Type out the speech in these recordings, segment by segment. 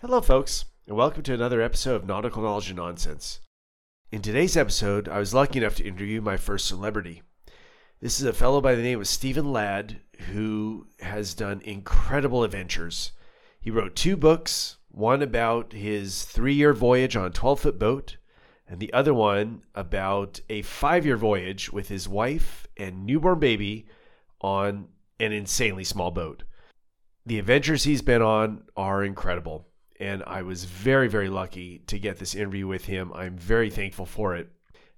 Hello, folks, and welcome to another episode of Nautical Knowledge and Nonsense. In today's episode, I was lucky enough to interview my first celebrity. This is a fellow by the name of Stephen Ladd who has done incredible adventures. He wrote two books one about his three year voyage on a 12 foot boat, and the other one about a five year voyage with his wife and newborn baby on an insanely small boat. The adventures he's been on are incredible, and I was very, very lucky to get this interview with him. I'm very thankful for it.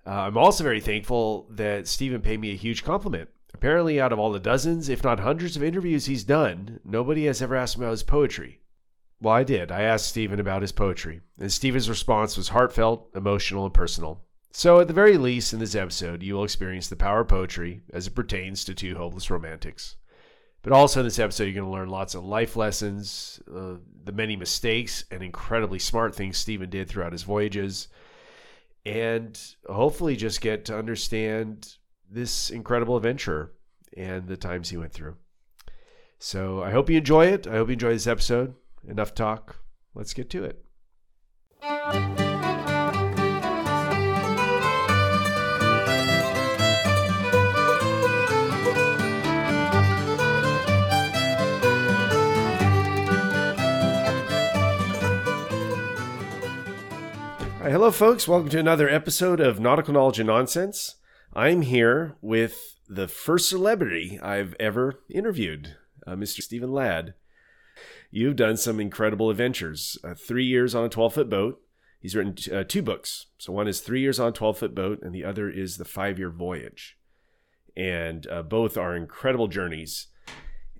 Uh, I'm also very thankful that Stephen paid me a huge compliment. Apparently, out of all the dozens, if not hundreds of interviews he's done, nobody has ever asked him about his poetry. Well, I did. I asked Stephen about his poetry, and Stephen's response was heartfelt, emotional, and personal. So, at the very least, in this episode, you will experience the power of poetry as it pertains to two hopeless romantics. But also in this episode, you're going to learn lots of life lessons, uh, the many mistakes and incredibly smart things Stephen did throughout his voyages, and hopefully just get to understand this incredible adventure and the times he went through. So I hope you enjoy it. I hope you enjoy this episode. Enough talk. Let's get to it. Hello, folks. Welcome to another episode of Nautical Knowledge and Nonsense. I'm here with the first celebrity I've ever interviewed, uh, Mr. Stephen Ladd. You've done some incredible adventures. Uh, three years on a 12 foot boat. He's written uh, two books. So one is Three Years on a 12 Foot Boat, and the other is The Five Year Voyage. And uh, both are incredible journeys.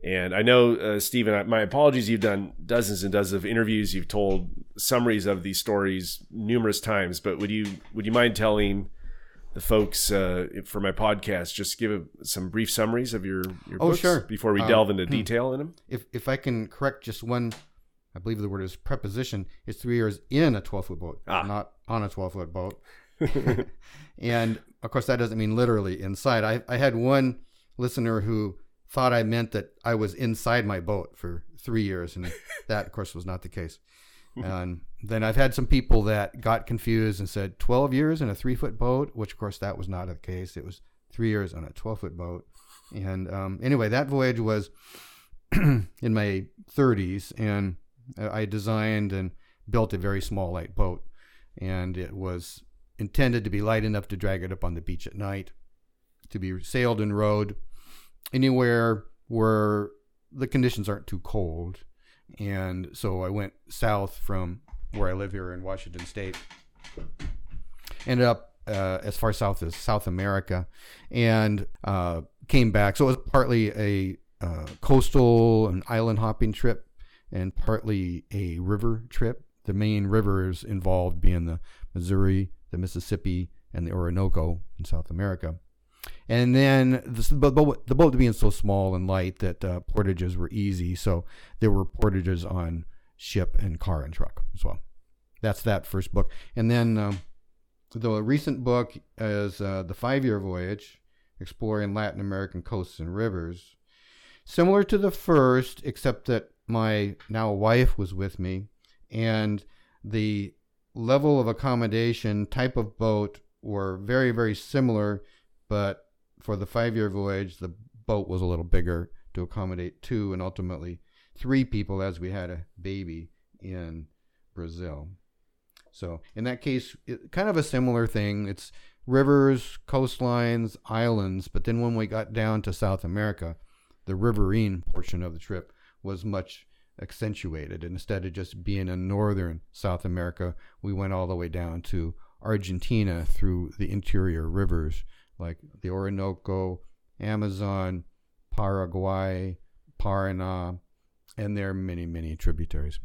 And I know, uh, Stephen, my apologies, you've done dozens and dozens of interviews. You've told summaries of these stories numerous times, but would you would you mind telling the folks uh, for my podcast just give a, some brief summaries of your, your Oh, books sure. before we Uh, delve into hmm. detail in them? If if I can correct just one, I believe the word is preposition. It's three years in a twelve foot boat, Ah. not on a twelve foot boat. and of course, that doesn't mean literally inside. I I had one listener who thought I meant that I was inside my boat for three years, and that, of course, was not the case. And then I've had some people that got confused and said 12 years in a three foot boat, which, of course, that was not the case. It was three years on a 12 foot boat. And um, anyway, that voyage was in my 30s, and I designed and built a very small light boat. And it was intended to be light enough to drag it up on the beach at night, to be sailed and rowed anywhere where the conditions aren't too cold. And so I went south from where I live here in Washington State. Ended up uh, as far south as South America and uh, came back. So it was partly a uh, coastal and island hopping trip and partly a river trip. The main rivers involved being the Missouri, the Mississippi, and the Orinoco in South America. And then the, the, boat, the boat being so small and light that uh, portages were easy, so there were portages on ship and car and truck as well. That's that first book. And then um, the recent book is uh, The Five Year Voyage Exploring Latin American Coasts and Rivers. Similar to the first, except that my now wife was with me, and the level of accommodation, type of boat were very, very similar, but for the five year voyage, the boat was a little bigger to accommodate two and ultimately three people as we had a baby in Brazil. So, in that case, it, kind of a similar thing. It's rivers, coastlines, islands, but then when we got down to South America, the riverine portion of the trip was much accentuated. And instead of just being in northern South America, we went all the way down to Argentina through the interior rivers like the Orinoco, Amazon, Paraguay, Paraná, and their many, many tributaries.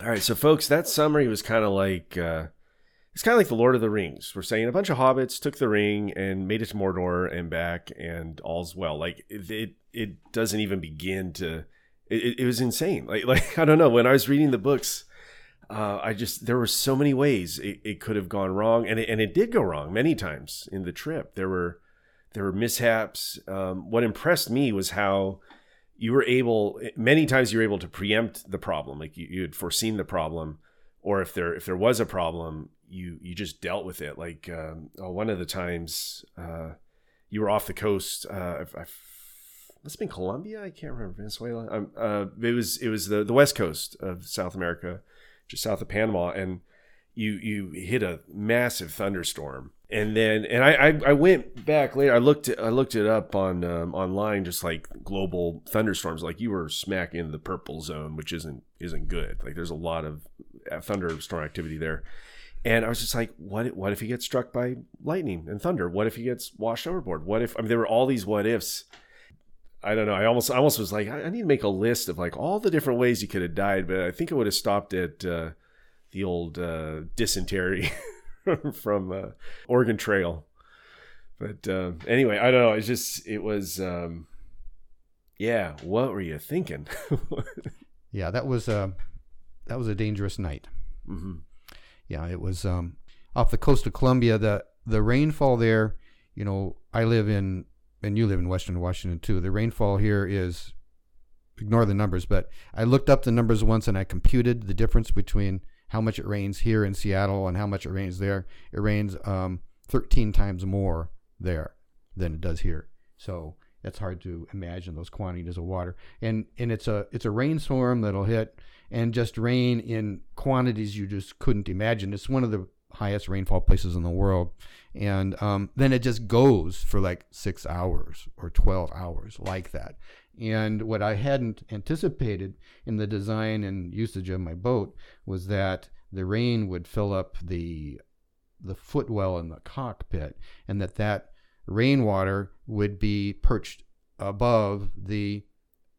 All right, so folks, that summary was kind of like uh, it's kind of like the Lord of the Rings. We're saying a bunch of hobbits took the ring and made it to Mordor and back, and all's well. Like it, it, it doesn't even begin to. It, it was insane. Like, like I don't know. When I was reading the books, uh, I just there were so many ways it, it could have gone wrong, and it, and it did go wrong many times in the trip. There were there were mishaps. Um, what impressed me was how you were able many times you were able to preempt the problem, like you, you had foreseen the problem, or if there if there was a problem, you you just dealt with it. Like um, oh, one of the times uh, you were off the coast. Uh, I've, I've, must have been Colombia. I can't remember Venezuela. Um, uh, it was it was the the west coast of South America, just south of Panama, and you you hit a massive thunderstorm. And then and I, I, I went back later. I looked I looked it up on um, online, just like global thunderstorms. Like you were smack in the purple zone, which isn't isn't good. Like there's a lot of uh, thunderstorm activity there. And I was just like, what? What if he gets struck by lightning and thunder? What if he gets washed overboard? What if? I mean, there were all these what ifs. I don't know. I almost, I almost was like, I, I need to make a list of like all the different ways he could have died, but I think it would have stopped at uh, the old uh, dysentery from uh, Oregon Trail. But uh, anyway, I don't know. It's just, it was, um, yeah. What were you thinking? yeah, that was a, uh, that was a dangerous night. Mm-hmm yeah, it was um, off the coast of Colombia. The the rainfall there, you know, I live in and you live in Western Washington too. The rainfall here is ignore the numbers, but I looked up the numbers once and I computed the difference between how much it rains here in Seattle and how much it rains there. It rains um, 13 times more there than it does here. So that's hard to imagine those quantities of water. And and it's a it's a rainstorm that'll hit and just rain in quantities you just couldn't imagine. It's one of the highest rainfall places in the world. And um, then it just goes for like six hours or 12 hours like that. And what I hadn't anticipated in the design and usage of my boat was that the rain would fill up the the footwell in the cockpit and that that rainwater would be perched above the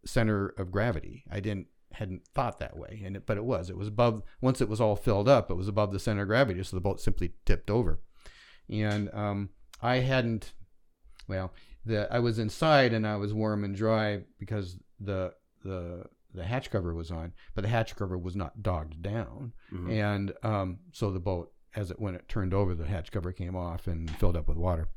center of gravity. I didn't hadn't thought that way, and it, but it was. It was above. Once it was all filled up, it was above the center of gravity, so the boat simply tipped over. And um, I hadn't. Well, the I was inside and I was warm and dry because the the the hatch cover was on, but the hatch cover was not dogged down, mm-hmm. and um, so the boat as it when it turned over, the hatch cover came off and filled up with water.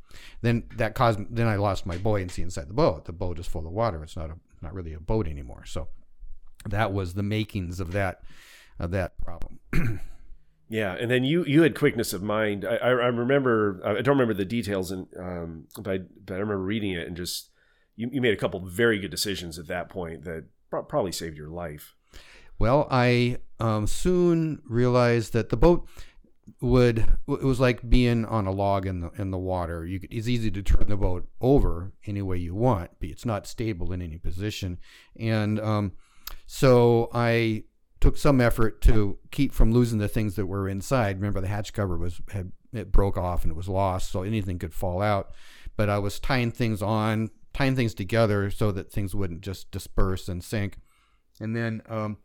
Then that caused then I lost my buoyancy inside the boat. The boat is full of water. It's not a not really a boat anymore. So that was the makings of that of that problem. yeah, and then you you had quickness of mind. I, I, I remember I don't remember the details, and um, but I, but I remember reading it and just you, you made a couple very good decisions at that point that probably saved your life. Well, I um, soon realized that the boat would it was like being on a log in the in the water. You could, it's easy to turn the boat over any way you want, but it's not stable in any position. And um, so I took some effort to keep from losing the things that were inside. Remember, the hatch cover was had it broke off and it was lost, so anything could fall out. But I was tying things on, tying things together so that things wouldn't just disperse and sink. And then um,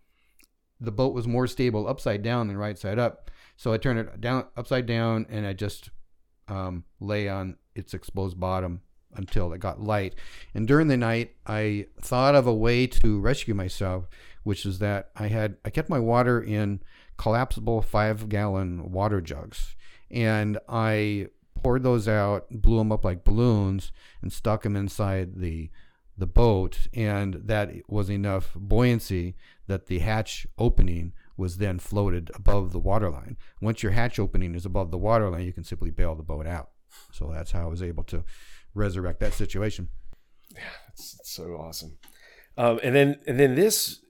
the boat was more stable upside down than right side up. So I turned it down upside down and I just um, lay on its exposed bottom until it got light. And during the night, I thought of a way to rescue myself, which is that I had I kept my water in collapsible five gallon water jugs, and I poured those out, blew them up like balloons, and stuck them inside the the boat, and that was enough buoyancy that the hatch opening was then floated above the waterline. Once your hatch opening is above the waterline, you can simply bail the boat out. So that's how I was able to resurrect that situation. Yeah, it's, that's so awesome. Um, and then and then this,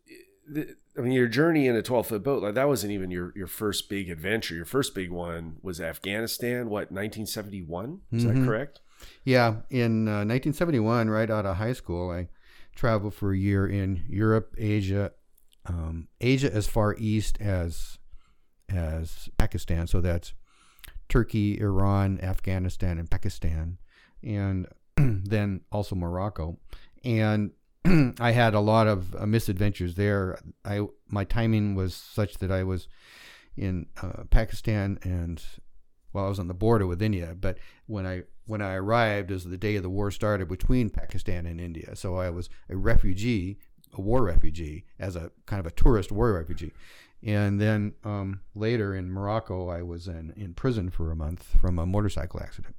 I mean, your journey in a twelve foot boat like that wasn't even your your first big adventure. Your first big one was Afghanistan. What nineteen seventy one? Is mm-hmm. that correct? Yeah, in uh, 1971, right out of high school, I traveled for a year in Europe, Asia, um, Asia as far east as as Pakistan. So that's Turkey, Iran, Afghanistan, and Pakistan and then also Morocco. And I had a lot of uh, misadventures there. I my timing was such that I was in uh, Pakistan and well, I was on the border with India. But when I when I arrived, as the day of the war started between Pakistan and India, so I was a refugee, a war refugee, as a kind of a tourist war refugee. And then um, later in Morocco, I was in, in prison for a month from a motorcycle accident.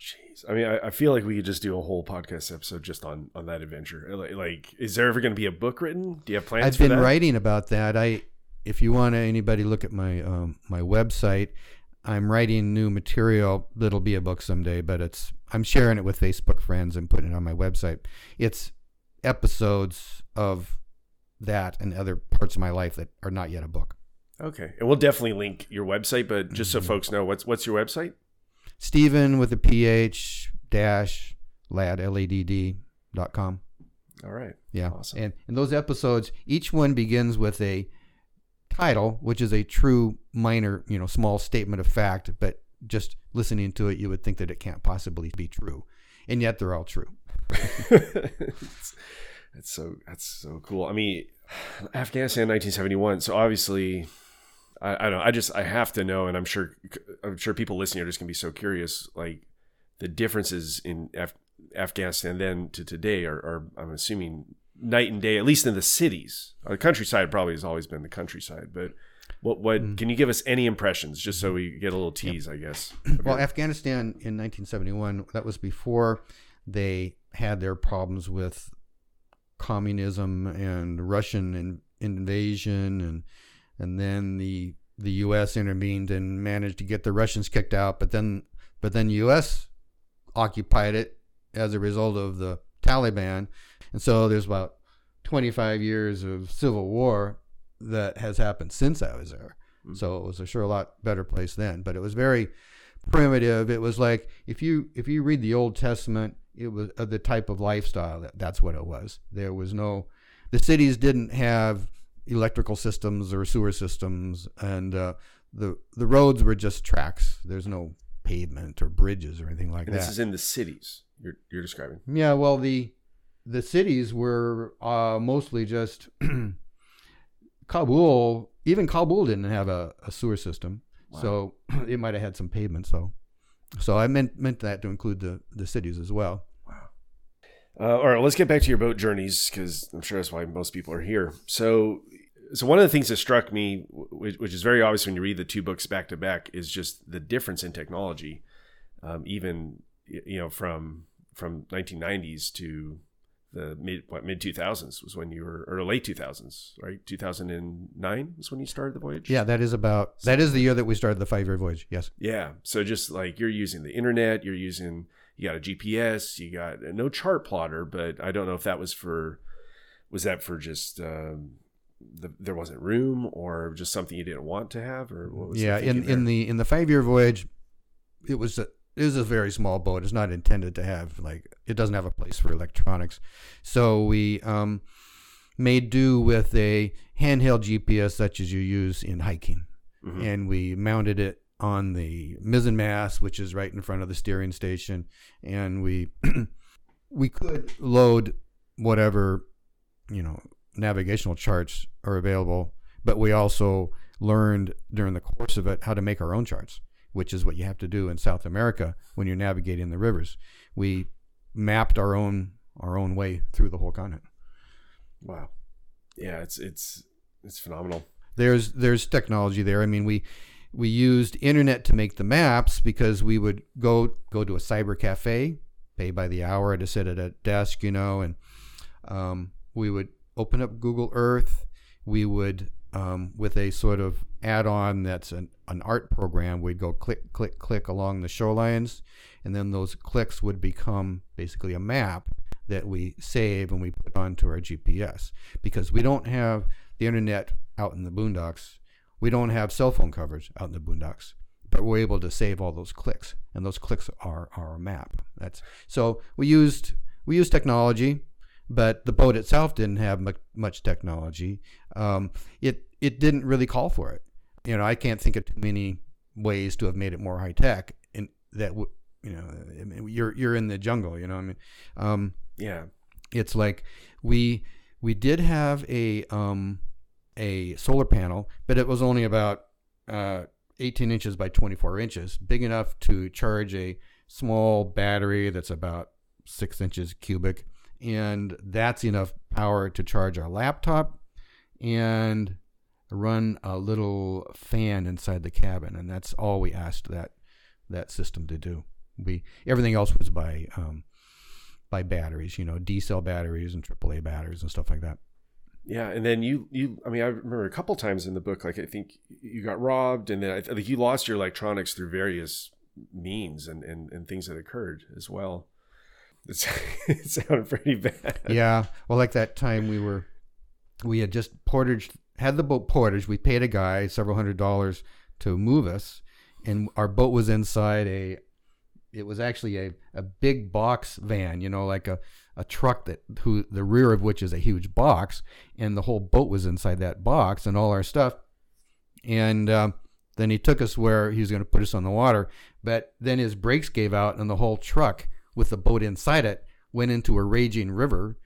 Jeez, I mean, I, I feel like we could just do a whole podcast episode just on on that adventure. Like, is there ever going to be a book written? Do you have plans? I've been writing about that. I, if you want to, anybody look at my um, my website. I'm writing new material that'll be a book someday, but it's I'm sharing it with Facebook friends and putting it on my website. It's episodes of that and other parts of my life that are not yet a book. Okay, and we'll definitely link your website, but just so Mhm. folks know, what's what's your website? Stephen with a PH dash Ladd L A D D dot com. All right. Yeah. Awesome. And and those episodes, each one begins with a title, which is a true minor, you know, small statement of fact, but just listening to it, you would think that it can't possibly be true. And yet they're all true. it's, that's so that's so cool. I mean, Afghanistan, 1971. So obviously, I, I don't. I just I have to know, and I'm sure I'm sure people listening are just gonna be so curious, like the differences in Af- Afghanistan then to today are, are I'm assuming night and day, at least in the cities. The countryside probably has always been the countryside, but. What, what Mm. can you give us any impressions just so we get a little tease, I guess? Well, your- Afghanistan in 1971, that was before they had their problems with communism and Russian in, invasion, and and then the the U.S. intervened and managed to get the Russians kicked out. But then, but then U.S. occupied it as a result of the Taliban, and so there's about 25 years of civil war that has happened since I was there. Mm. So it was a sure a lot better place then, but it was very primitive. It was like if you if you read the Old Testament, it was uh, the type of lifestyle that that's what it was. There was no the cities didn't have electrical systems or sewer systems, and uh, the the roads were just tracks. There's no pavement or bridges or anything like and that. this is in the cities you're, you're describing. Yeah, well the the cities were uh, mostly just Kabul. Even Kabul didn't have a, a sewer system, Wow. so it might have had some pavement. So, so I meant meant that to include the the cities as well. Uh, all right, let's get back to your boat journeys because I'm sure that's why most people are here. So, so one of the things that struck me, which, which is very obvious when you read the two books back to back, is just the difference in technology. Um, even you know from from 1990s to the mid what mid 2000s was when you were or late 2000s, right? 2009 was when you started the voyage. Yeah, that is about that is the year that we started the five year voyage. Yes. Yeah. So just like you're using the internet, you're using you got a GPS, you got no chart plotter, but I don't know if that was for was that for just um, the, there wasn't room or just something you didn't want to have or what was yeah, in thinking in the in the five year voyage, it was a it was a very small boat. It's not intended to have like it doesn't have a place for electronics, so we um, made do with a handheld GPS such as you use in hiking, Mhm. and we mounted it on the mizzen mast, which is right in front of the steering station, and we we could load whatever you know navigational charts are available, but we also learned during the course of it how to make our own charts, which is what you have to do in South America when you're navigating the rivers. We mapped our own our own way through the whole continent. wow. Yeah, it's it's it's phenomenal. There's there's technology there. I mean, we we used internet to make the maps because we would go go to a cyber cafe, pay by the hour to sit at a desk, you know, and um, we would open up Google Earth. We would um, with a sort of add-on that's an, an art program. We'd go click click click along the shorelines, and then those clicks would become basically a map that we save and we put onto our GPS because we don't have the internet out in the boondocks. We don't have cell phone coverage out in the boondocks, but we're able to save all those clicks, and those clicks are our map. That's so we used we used technology, but the boat itself didn't have much, much technology. Um, it it didn't really call for it. You know, I can't think of too many ways to have made it more high tech, and that would you know I mean, you're you're in the jungle. You know, I mean. Um, Yeah. it's like we we did have a um a solar panel, but it was only about uh, 18 inches by 24 inches, big enough to charge a small battery that's about six inches cubic, and that's enough power to charge our laptop and run a little fan inside the cabin, and that's all we asked that that system to do we everything else was by um, by batteries, you know, D cell batteries and AAA batteries and stuff like that. Yeah, and then you you I mean I remember a couple times in the book like I think you got robbed and then I think you lost your electronics through various means and and, and things that occurred as well. It sounded pretty bad. Yeah, well, like that time we were we had just portage had the boat portage. We paid a guy several hundred dollars to move us, and our boat was inside a. It was actually a, a big box van, you know, like a, a truck that who the rear of which is a huge box, and the whole boat was inside that box and all our stuff. And um, then he took us where he was going to put us on the water, but then his brakes gave out, and the whole truck with the boat inside it went into a raging river.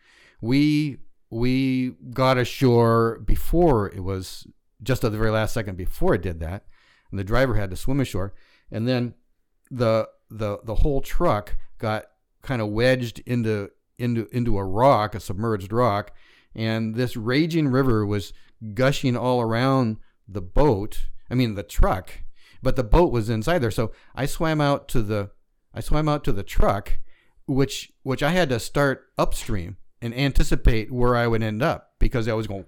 We we got ashore before it was just at the very last second before it did that, and the driver had to swim ashore, and then the the the whole truck got kind of wedged into into into a rock, a submerged rock, and this raging river was gushing all around the boat. I mean the truck, but the boat was inside there. So I swam out to the I swam out to the truck, which which I had to start upstream and anticipate where I would end up because I was going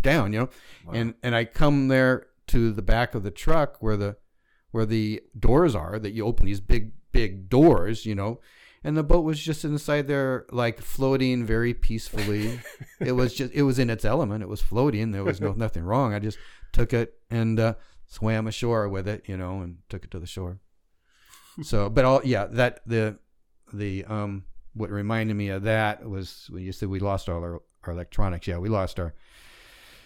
down, you know. Wow. And and I come there to the back of the truck where the where the doors are that you open these big big doors, you know. And the boat was just inside there, like floating very peacefully. it was just, it was in its element. It was floating. There was no nothing wrong. I just took it and uh, swam ashore with it, you know, and took it to the shore. So, but all, yeah, that the the um what reminded me of that was when you said we lost all our, our electronics. Yeah, we lost our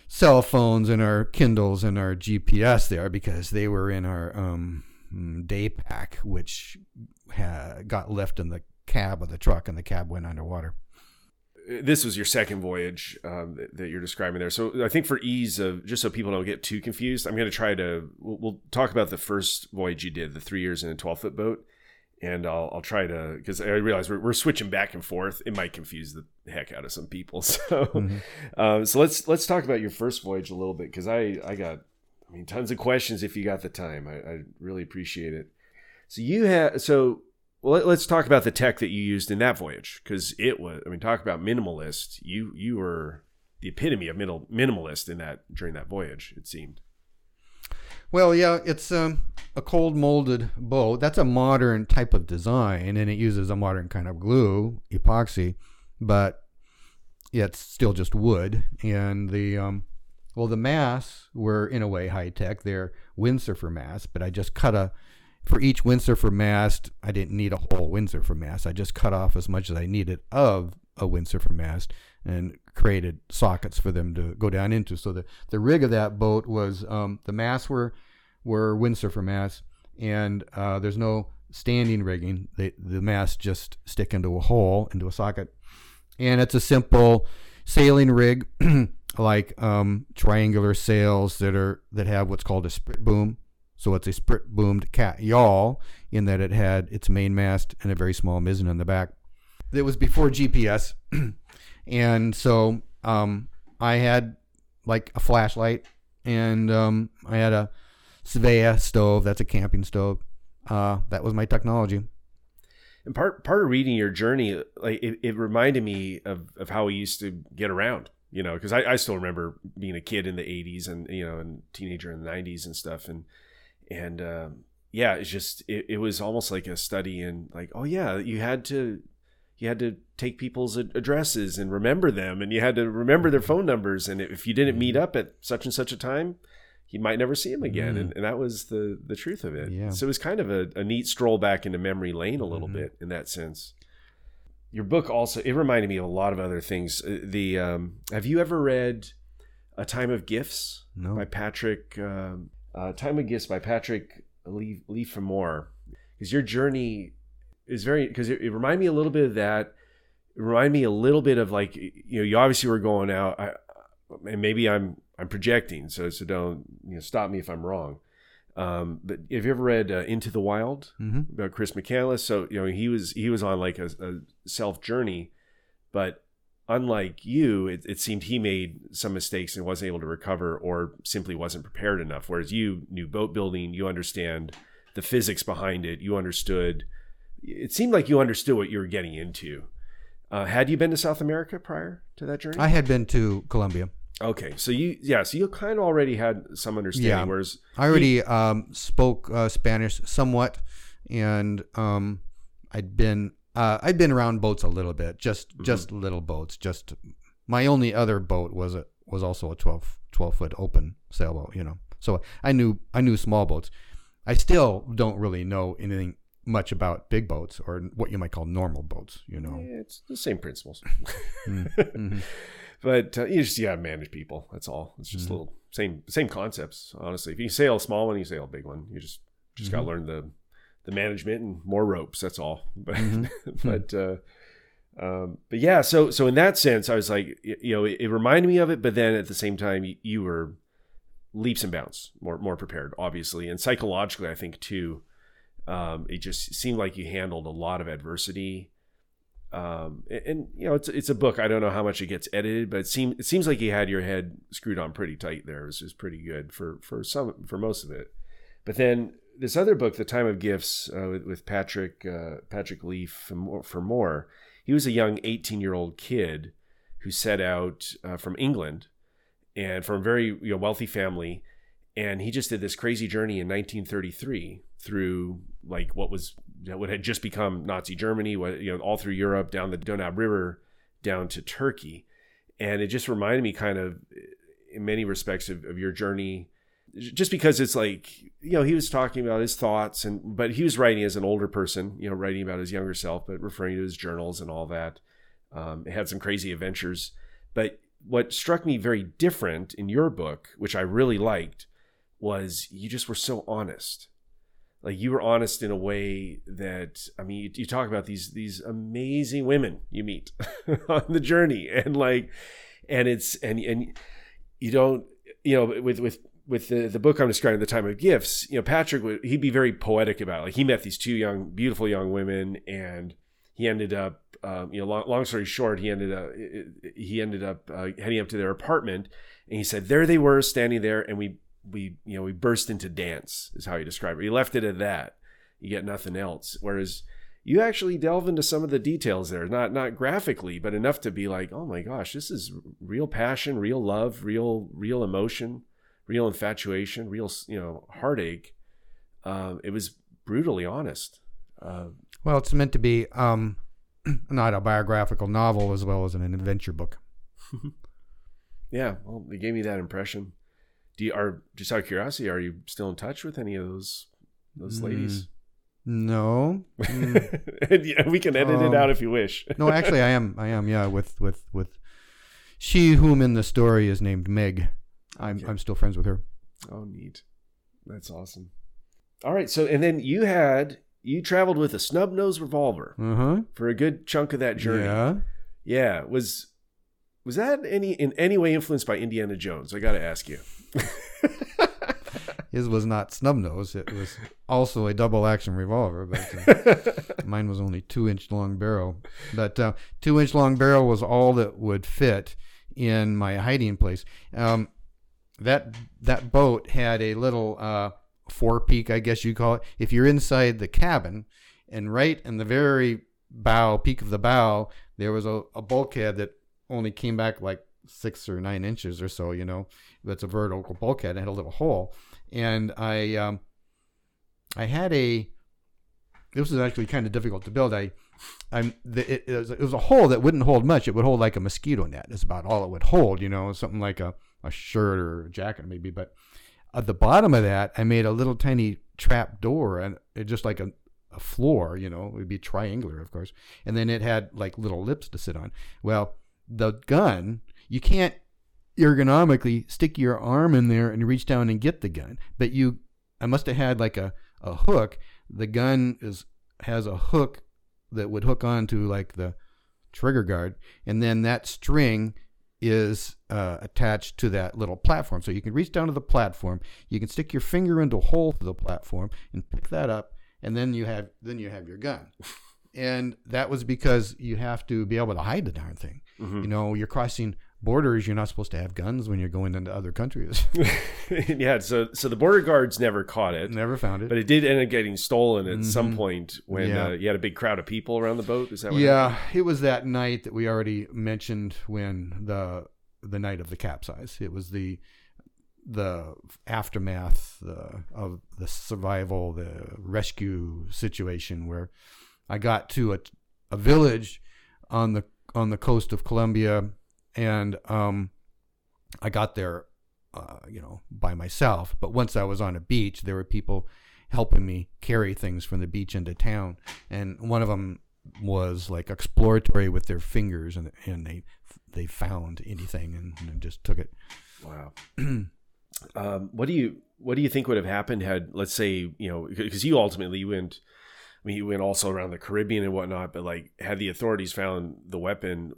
cell phones and our Kindles and our GPS there because they were in our um, day pack, which ha- got left in the cab of the truck, and the cab went underwater. This was your second voyage um, that, that, you're describing there. So I think for ease of just so people don't get too confused, I'm going to try to we'll, we'll talk about the first voyage you did, the three years in a 12 foot boat and I'll, I'll try to because I realize we're, we're switching back and forth. It might confuse the heck out of some people. So, mm-hmm. um, so let's let's talk about your first voyage a little bit because I I got I mean tons of questions if you got the time. I, I really appreciate it. So you had so well let's talk about the tech that you used in that voyage because it was I mean talk about minimalist. You you were the epitome of minimal, minimalist in that during that voyage. It seemed. Well, yeah, it's um, a cold molded boat. That's a modern type of design, and it uses a modern kind of glue, epoxy, but it's still just wood. And the um, well, the masts were in a way high tech. They're windsurfer masts, but I just cut a for each windsurfer mast. I didn't need a whole windsurfer mast. I just cut off as much as I needed of a windsurfer mast and created sockets for them to go down into. So the, the rig of that boat was um, the masts were were windsurfer masts, and uh, there's no standing rigging. They, the masts just stick into a hole into a socket, and it's a simple sailing rig, like um, triangular sails that are that have what's called a sprit boom. So it's a sprit boomed cat yawl in that it had its mainmast and a very small mizzen in the back. It was before GPS, and so um, I had like a flashlight, and um, I had a Svea stove. That's a camping stove. Uh, that was my technology. And part part of reading your journey, like it, it reminded me of, of how we used to get around. You know, because I, I still remember being a kid in the '80s and you know, and teenager in the '90s and stuff, and and um, yeah, it's just it, it was almost like a study in like, oh yeah, you had to you had to take people's addresses and remember them and you had to remember their phone numbers and if you didn't meet mm-hmm. up at such and such a time you might never see him again mm. and, and, that was the the truth of it yeah. so it was kind of a, a neat stroll back into memory lane a little mm-hmm. bit in that sense your book also it reminded me of a lot of other things uh, the um, have you ever read a time of gifts no. by patrick um, uh, time of gifts by patrick lee, Leigh Fermor. because your journey is very because it, it reminded me a little bit of that. It reminded me a little bit of like you know you obviously were going out, I, and maybe I'm I'm projecting, so so don't you know stop me if I'm wrong. Um, but have you ever read uh, Into the Wild mm-hmm. about Chris McCandless? So you know he was he was on like a, a self journey, but unlike you, it, it, seemed he made some mistakes and wasn't able to recover, or simply wasn't prepared enough. Whereas you knew boat building, you understand the physics behind it, you understood it seemed like you understood what you were getting into. Uh, had you been to South America prior to that journey? I had been to Colombia. okay, so you yeah, so you kind of already had some understanding. Yeah. Whereas I already um, spoke uh, Spanish somewhat, and um, I'd been uh, I'd been around boats a little bit, just Mm-hmm. just little boats. Just my only other boat was a was also a 12, 12 foot open sailboat. You know, so I knew I knew small boats. I still don't really know anything much about big boats or what you might call normal boats. You know, Yeah, it's the same principles. Mhm. but uh, you just you gotta manage people. That's all. It's just Mhm. little same same concepts. Honestly, if you sail a small one, you sail a big one. You just just gotta learn the the management and more ropes. That's all. But Mhm. but uh, um, but yeah. So so in that sense, I was like, you know, it, it reminded me of it, but then at the same time, you, you were leaps and bounds more more prepared, obviously, and psychologically, I think too. Um, it just seemed like you handled a lot of adversity um, and, and, you know it's it's a book. I don't know how much it gets edited, but it seems it seems like you had your head screwed on pretty tight there, which is pretty good for for some for most of it. But then this other book, The Time of Gifts, uh, with, with Patrick uh, Patrick Leaf for more, he was a young 18 year old kid who set out uh, from England and from a very you know, wealthy family, and he just did this crazy journey in 1933 through like what was what had just become Nazi Germany, what you know, all through Europe, down the Danube River, down to Turkey, and it just reminded me kind of, in many respects, of, of your journey, just because it's like you know he was talking about his thoughts and but he was writing as an older person, you know, writing about his younger self, but referring to his journals and all that. Um, had some crazy adventures, but what struck me very different in your book, which I really liked, was you just were so honest like you were honest in a way that I mean you, you talk about these these amazing women you meet on the journey and like and it's and and you don't you know with with with the, the book I'm describing, The Time of Gifts, you know, Patrick would he'd be very poetic about it. Like he met these two young, beautiful young women, and he ended up, um, you know, long, long story short, he ended up he ended up uh, heading up to their apartment, and he said there they were standing there, and we we you know we burst into dance is how he described it. He left it at that. You get nothing else. Whereas you actually delve into some of the details there, not not graphically, but enough to be like, oh my gosh, this is real passion, real love, real real emotion, real infatuation, real you know heartache. Um, it was brutally honest. Uh, Well, it's meant to be um, an autobiographical novel as well as an adventure book. yeah, well, they gave me that impression. Do you are just out of curiosity? Are you still in touch with any of those those ladies? No, Mm. yeah, we can edit it Um, out if you wish. no, actually, I am. I am. Yeah, with with with she whom in the story is named Meg. I'm Okay. I'm still friends with her. Oh, neat. That's awesome. All right. So, and then you had, you traveled with a snub nose revolver Uh huh. for a good chunk of that journey. Yeah. Yeah. Was, was that any, in any way influenced by Indiana Jones? I got to ask you. His was not snub nose. It was also a double action revolver, but uh, mine was only two inch long barrel. But uh, two inch long barrel was all that would fit in my hiding place. Um, that that boat had a little uh, forepeak, I guess you call it. If you're inside the cabin, and right in the very bow, peak of the bow, there was a, a bulkhead that only came back like six or nine inches or so. You know, that's a vertical bulkhead. It had a little hole, and I um, I had a. This was actually kind of difficult to build. I, I'm the, it, it, was, it was a hole that wouldn't hold much. It would hold like a mosquito net. It's about all it would hold. You know, something like a, a shirt or a jacket maybe. But at the bottom of that, I made a little tiny trap door and it just like a, a floor. You know, it would be triangular, of course. And then it had like little lips to sit on. Well, the gun you can't ergonomically stick your arm in there and reach down and get the gun. But you, I must have had like a, a hook. The gun is has a hook that would hook onto like the trigger guard, and then that string is uh, attached to that little platform. So you can reach down to the platform. You can stick your finger into a hole through the platform and pick that up, and then you have then you have your gun. And that was because you have to be able to hide the darn thing. Mhm. You know, you're crossing borders, you're not supposed to have guns when you're going into other countries. yeah, so so the border guards never caught it, Never found it. but it did end up getting stolen at some Mhm. point when Yeah. uh, you had a big crowd of people around the boat. Is that what yeah, it was that night that we already mentioned when the the night of the capsize. It was the the aftermath the, of the survival, the rescue situation where I got to a, a village on the on the coast of Colombia, and um, I got there, uh, you know, by myself. But once I was on a beach, there were people helping me carry things from the beach into town, and one of them was like exploratory with their fingers, and and they they found anything and, and just took it. Wow. um, what do you what do you think would have happened had let's say you know because you ultimately went I mean you went also around the Caribbean and whatnot but like had the authorities found the weapon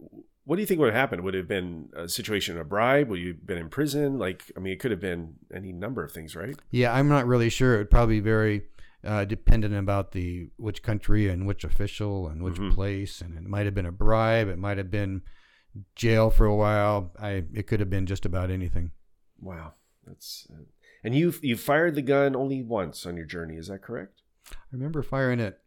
what do you think would have happened would it have been a situation of a bribe would you have been in prison like I mean it could have been any number of things right Yeah, I'm not really sure. It would probably be very uh, dependent about the which country and which official and which Mhm. place, and it might have been a bribe. It might have been jail for a while. I it could have been just about anything. wow that's uh, and you you fired the gun only once on your journey is that correct I remember firing it.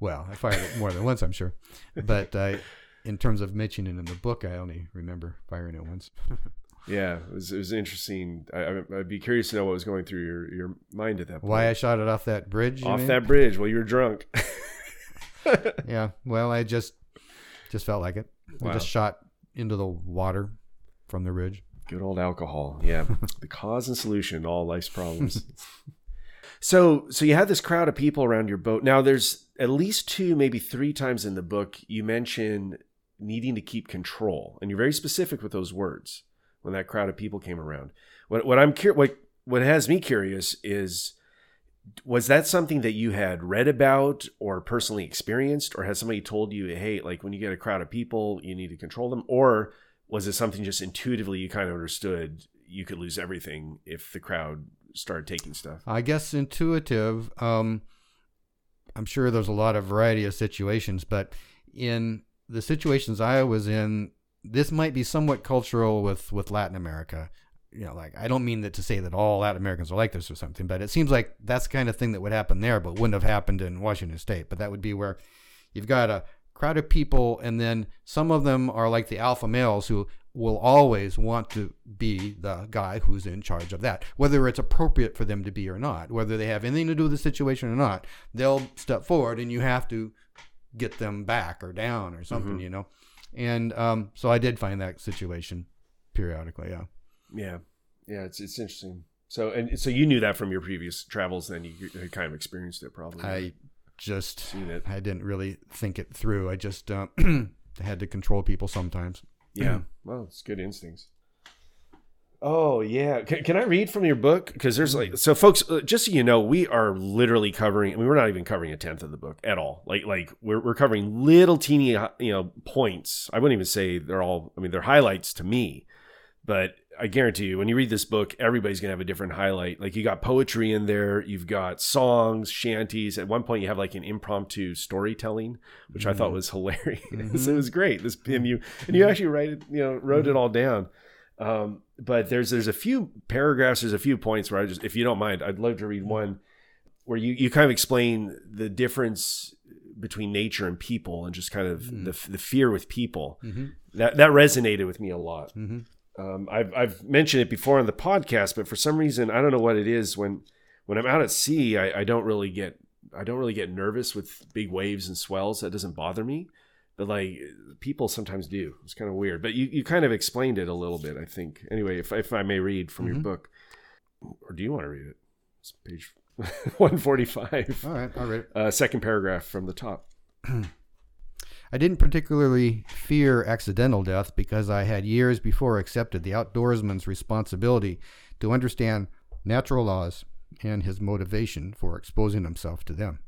Well, I fired it more than once, I'm sure, but I, in terms of mentioning it in the book, I only remember firing it once. yeah it was it was interesting I, I'd be curious to know what was going through your your mind at that point Why I shot it off that bridge? off mean? that bridge while you were drunk Yeah. Well, I just just felt like it. Wow. I just shot into the water from the ridge. Good old alcohol. Yeah. the cause and solution to all life's problems. so so you had this crowd of people around your boat. Now there's at least two, maybe three times in the book you mention needing to keep control. And you're very specific with those words when that crowd of people came around. What what I'm cur- what what has me curious is was that something that you had read about or personally experienced or has somebody told you hey like when you get a crowd of people you need to control them or was it something just intuitively you kind of understood you could lose everything if the crowd started taking stuff I guess intuitive. Um, I'm sure there's a lot of variety of situations, but in the situations I was in, this might be somewhat cultural with with Latin America. You know, like I don't mean that to say that all Latin Americans are like this or something, but it seems like that's the kind of thing that would happen there, but wouldn't have happened in Washington State. But that would be where you've got a crowd of people, and then some of them are like the alpha males who will always want to be the guy who's in charge of that, whether it's appropriate for them to be or not, whether they have anything to do with the situation or not. They'll step forward, and you have to get them back or down or something, Mhm. you know. And um, so I did find that situation periodically. Yeah. yeah yeah it's it's interesting so and so you knew that from your previous travels then you, you kind of experienced it probably I just seen it I didn't really think it through. I just um, had to control people sometimes. yeah well it's good instincts Oh yeah, can, can I read from your book? Because there's like, so folks, uh, just so you know, we are literally covering. I mean, we're not even covering a tenth of the book at all. Like, like we're we're covering little teeny, uh, you know, points. I wouldn't even say they're all. I mean, they're highlights to me, but I guarantee you, when you read this book, everybody's gonna have a different highlight. Like, you got poetry in there, you've got songs, shanties. At one point, you have like an impromptu storytelling, which I thought was hilarious. it was great. This and you and you actually write it, you know, wrote it all down. Um, but there's there's a few paragraphs, there's a few points where I just, if you don't mind, I'd love to read one where you you kind of explain the difference between nature and people, and just kind of Mm. the the fear with people. Mm-hmm. That that resonated with me a lot. Mm-hmm. Um, I've I've mentioned it before on the podcast, but for some reason I don't know what it is when when I'm out at sea, I, I don't really get I don't really get nervous with big waves and swells. That doesn't bother me, but like people sometimes do. It's kind of weird. But you, you kind of explained it a little bit, I think. Anyway, if if I may read from your Mhm. book, or do you want to read it? It's page one forty five, All right, all right. uh, second paragraph from the top. I didn't particularly fear accidental death because I had years before accepted the outdoorsman's responsibility to understand natural laws and his motivation for exposing himself to them.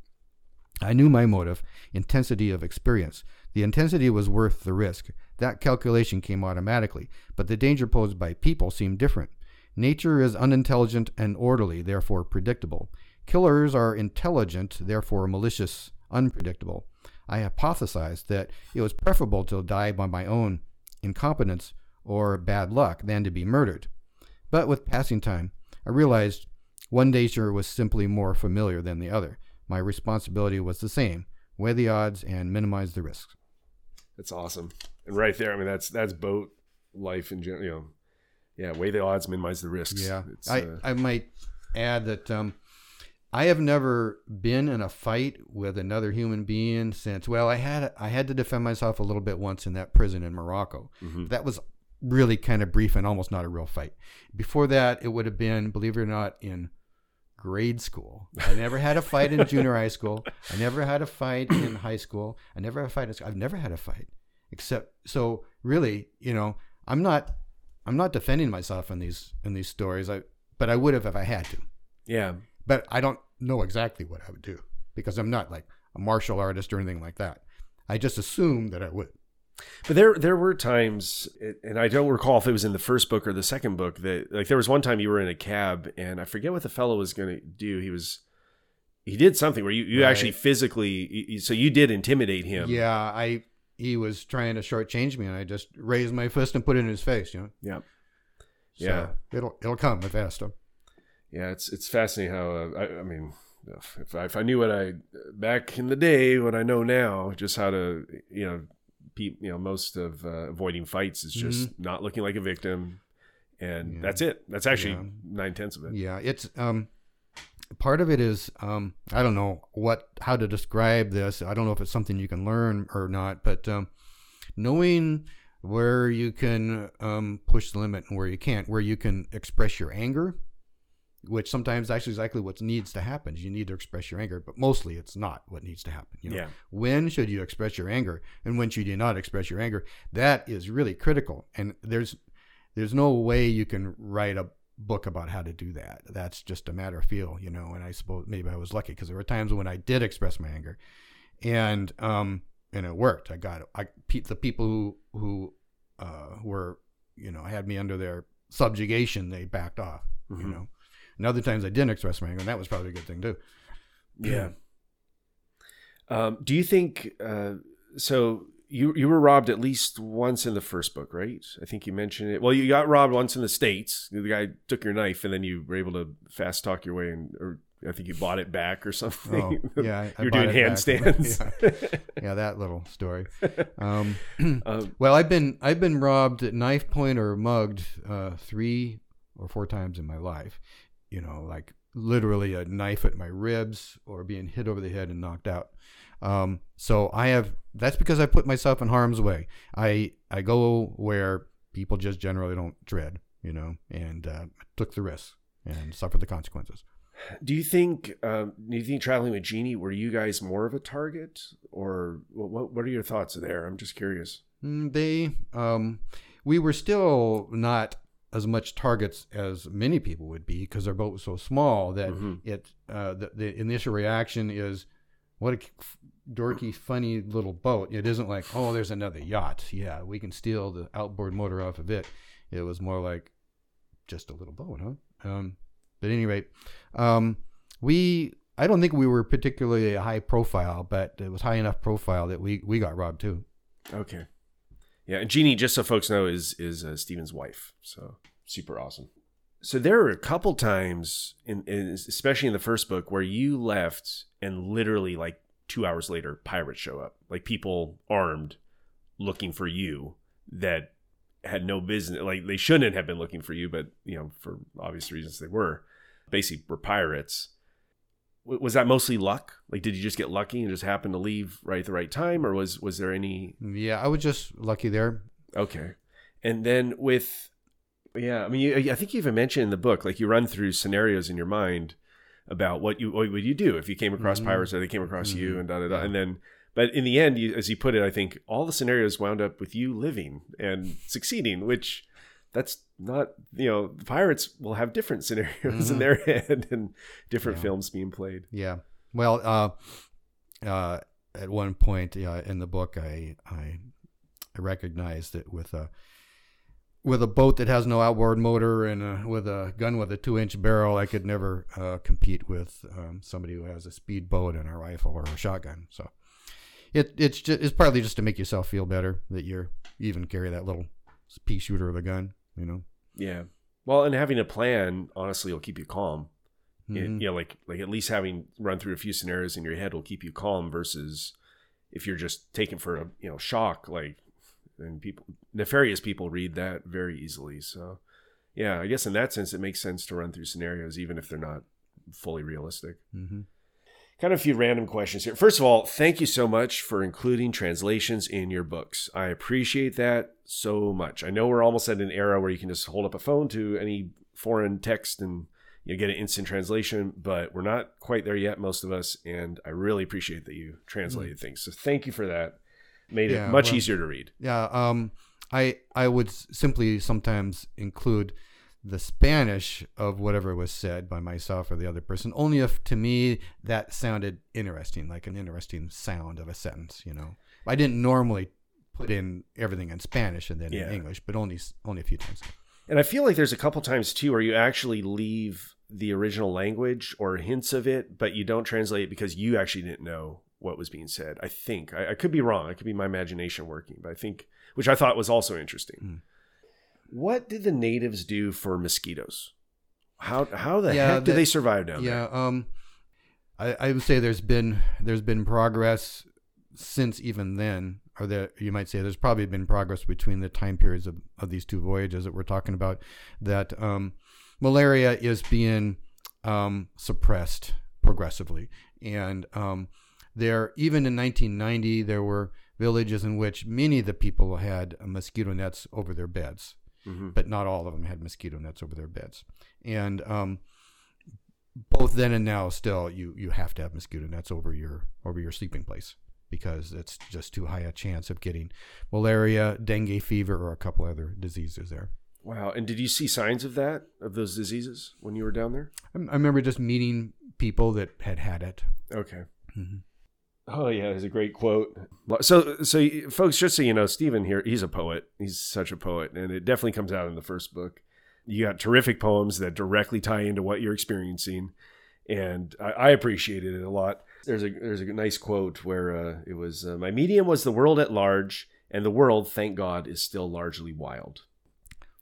I knew my motive, intensity of experience. The intensity was worth the risk. That calculation came automatically, but the danger posed by people seemed different. Nature is unintelligent and orderly, therefore predictable. Killers are intelligent, therefore malicious, unpredictable. I hypothesized that it was preferable to die by my own incompetence or bad luck than to be murdered. But with passing time, I realized one danger was simply more familiar than the other. My responsibility was the same weigh the odds and minimize the risks. That's awesome. And right there, I mean, that's that's boat life in general. You know, yeah, weigh the odds, minimize the risks. Yeah, It's, I, uh, I might add that um, I have never been in a fight with another human being since. Well, I had I had to defend myself a little bit once in that prison in Morocco. mhm. That was really kind of brief and almost not a real fight. Before that, it would have been, believe it or not, in grade school. I never had a fight in junior high school. I never had a fight in high school. I never had a fight. In, school. I've never had a fight, except so really, you know, I'm not, I'm not defending myself in these in these stories. I, but I would have if I had to. yeah, But I don't know exactly what I would do because I'm not like a martial artist or anything like that. I just assume that I would. But there there were times, and I don't recall if it was in the first book or the second book that like there was one time you were in a cab, and I forget what the fellow was going to do. He was he did something where you, you Right. actually physically you- so you did intimidate him. Yeah, I he was trying to shortchange me, and I just raised my fist and put it in his face. You know. yeah, So Yeah. It'll it'll come if asked. him. yeah. It's it's fascinating how uh, I, I mean. If I, if I knew what I back in the day, what I know now, just how to you know, pe- you know, most of uh, avoiding fights is just not looking like a victim, and Mm-hmm. Yeah. that's it. That's actually Yeah. nine tenths of it. Yeah, it's um part of it is um I don't know what how to describe this. I don't know if it's something you can learn or not, but um knowing where you can um push the limit and where you can't, where you can express your anger, which sometimes actually exactly what needs to happen. is You need to express your anger, but mostly it's not what needs to happen. You know? Yeah. When should you express your anger, and when should you not express your anger? That is really critical, and there's there's no way you can write a book about how to do that. That's just a matter of feel, you know. And I suppose maybe I was lucky because there were times when I did express my anger, and um and it worked. I got I pe- the people who who uh, were you know had me under their subjugation. They backed off, you Mhm. know. And other times I didn't express my anger, and that was probably a good thing too. Yeah. Um, do you think uh, so? You you were robbed at least once in the first book, right? I think you mentioned it. Well, you got robbed once in the states. The guy took your knife, and then you were able to fast talk your way, and or I think you bought it back or something. Oh, yeah, I- I you were bought doing it back. handstands. Yeah, that little story. Um, um, Well, I've been I've been robbed at knife point or mugged uh, three or four times in my life. You know, like literally a knife at my ribs or being hit over the head and knocked out. Um, so I have that's because I put myself in harm's way. I I go where people just generally don't tread. You know, and uh, took the risk and suffered the consequences. do you think? Um, do you think traveling with Jeannie were you guys more of a target, or what? What are your thoughts there? I'm just curious. Mm, They, um, we were still not as much targets as many people would be because our boat was so small that Mhm. it, uh, the, the initial reaction is, what a dorky, funny little boat. It isn't like, oh, there's another yacht. Yeah, we can steal the outboard motor off of it. It was more like just a little boat, huh? Um, but at any rate, um, we, I don't think we were particularly high profile, but it was high enough profile that we, we got robbed too. Okay. Yeah, and Jeannie, just so folks know, is is uh, Steven's wife. So super awesome. So there were a couple times, in, in especially in the first book, where you left and literally like two hours later, pirates show up, like people armed, looking for you that had no business. Like they shouldn't have been looking for you, but you know, for obvious reasons, they were. Basically, were pirates. Was that mostly luck? Like, did you just get lucky and just happen to leave right at the right time, or was was there any Yeah, I was just lucky there. Okay. And then with, yeah, I mean, you, I think you even mentioned in the book, like you run through scenarios in your mind about what you what would you do if you came across Mhm. pirates or they came across you Mhm. and da da da. Yeah. And then, but in the end, you, as you put it, I think all the scenarios wound up with you living and succeeding, which that's not, you know, the pirates will have different scenarios in Mhm. their head and different Yeah. films being played. Yeah. Well, uh, uh, at one point uh, in the book, I I, I recognized that with a with a boat that has no outboard motor and uh with a gun with a two inch barrel, I could never uh, compete with um, somebody who has a speedboat and a rifle or a shotgun. So it it's just it's partly just to make yourself feel better that you're you even carry that little pea shooter of a gun. You know. Yeah. Well, and having a plan honestly will keep you calm. It- Mhm. you know, like like at least having run through a few scenarios in your head will keep you calm versus if you're just taken for a you know shock like and people nefarious people read that very easily. So yeah, I guess in that sense it makes sense to run through scenarios even if they're not fully realistic. Mhm. Kind of a few random questions here. First of all, thank you so much for including translations in your books. I appreciate that so much. I know we're almost at an era where you can just hold up a phone to any foreign text and you get an instant translation, but we're not quite there yet, most of us. And I really appreciate that you translated things. So thank you for that. Made it much well- easier to read. Yeah, um, I I would simply sometimes include the Spanish of whatever was said by myself or the other person, only if to me that sounded interesting, like an interesting sound of a sentence. You know, I didn't normally put in everything in Spanish and then Yeah. in English, but only only a few times. And I feel like there's a couple times too where you actually leave the original language or hints of it, but you don't translate it because you actually didn't know what was being said. I think I, I could be wrong. It could be my imagination working, but I think, which I thought was also interesting. Mm. What did the natives do for mosquitoes? How how the Yeah, heck did that- they survive down yeah, um, I, I would say there's been there's been progress since even then, or there you might say there's probably been progress between the time periods of, of these two voyages that we're talking about. That um, malaria is being um, suppressed progressively, and um, there even in 1990 there were villages in which many of the people had mosquito nets over their beds there? hmm but not all of them had mosquito nets over their beds. And um, both then and now, still, you you have to have mosquito nets over your over your sleeping place because it's just too high a chance of getting malaria, dengue fever, or a couple other diseases there. Wow. And did you see signs of that of those diseases when you were down there? I, I remember just meeting people that had had it. Okay. Mhm. Oh yeah, there's a great quote. So, so folks, just so you know, Stephen here, he's a poet. He's such a poet, and it definitely comes out in the first book. You got terrific poems that directly tie into what you're experiencing, and I, I appreciated it a lot. There's a there's a nice quote where uh, it was, uh, "My medium was the world at large, and the world, thank God, is still largely wild."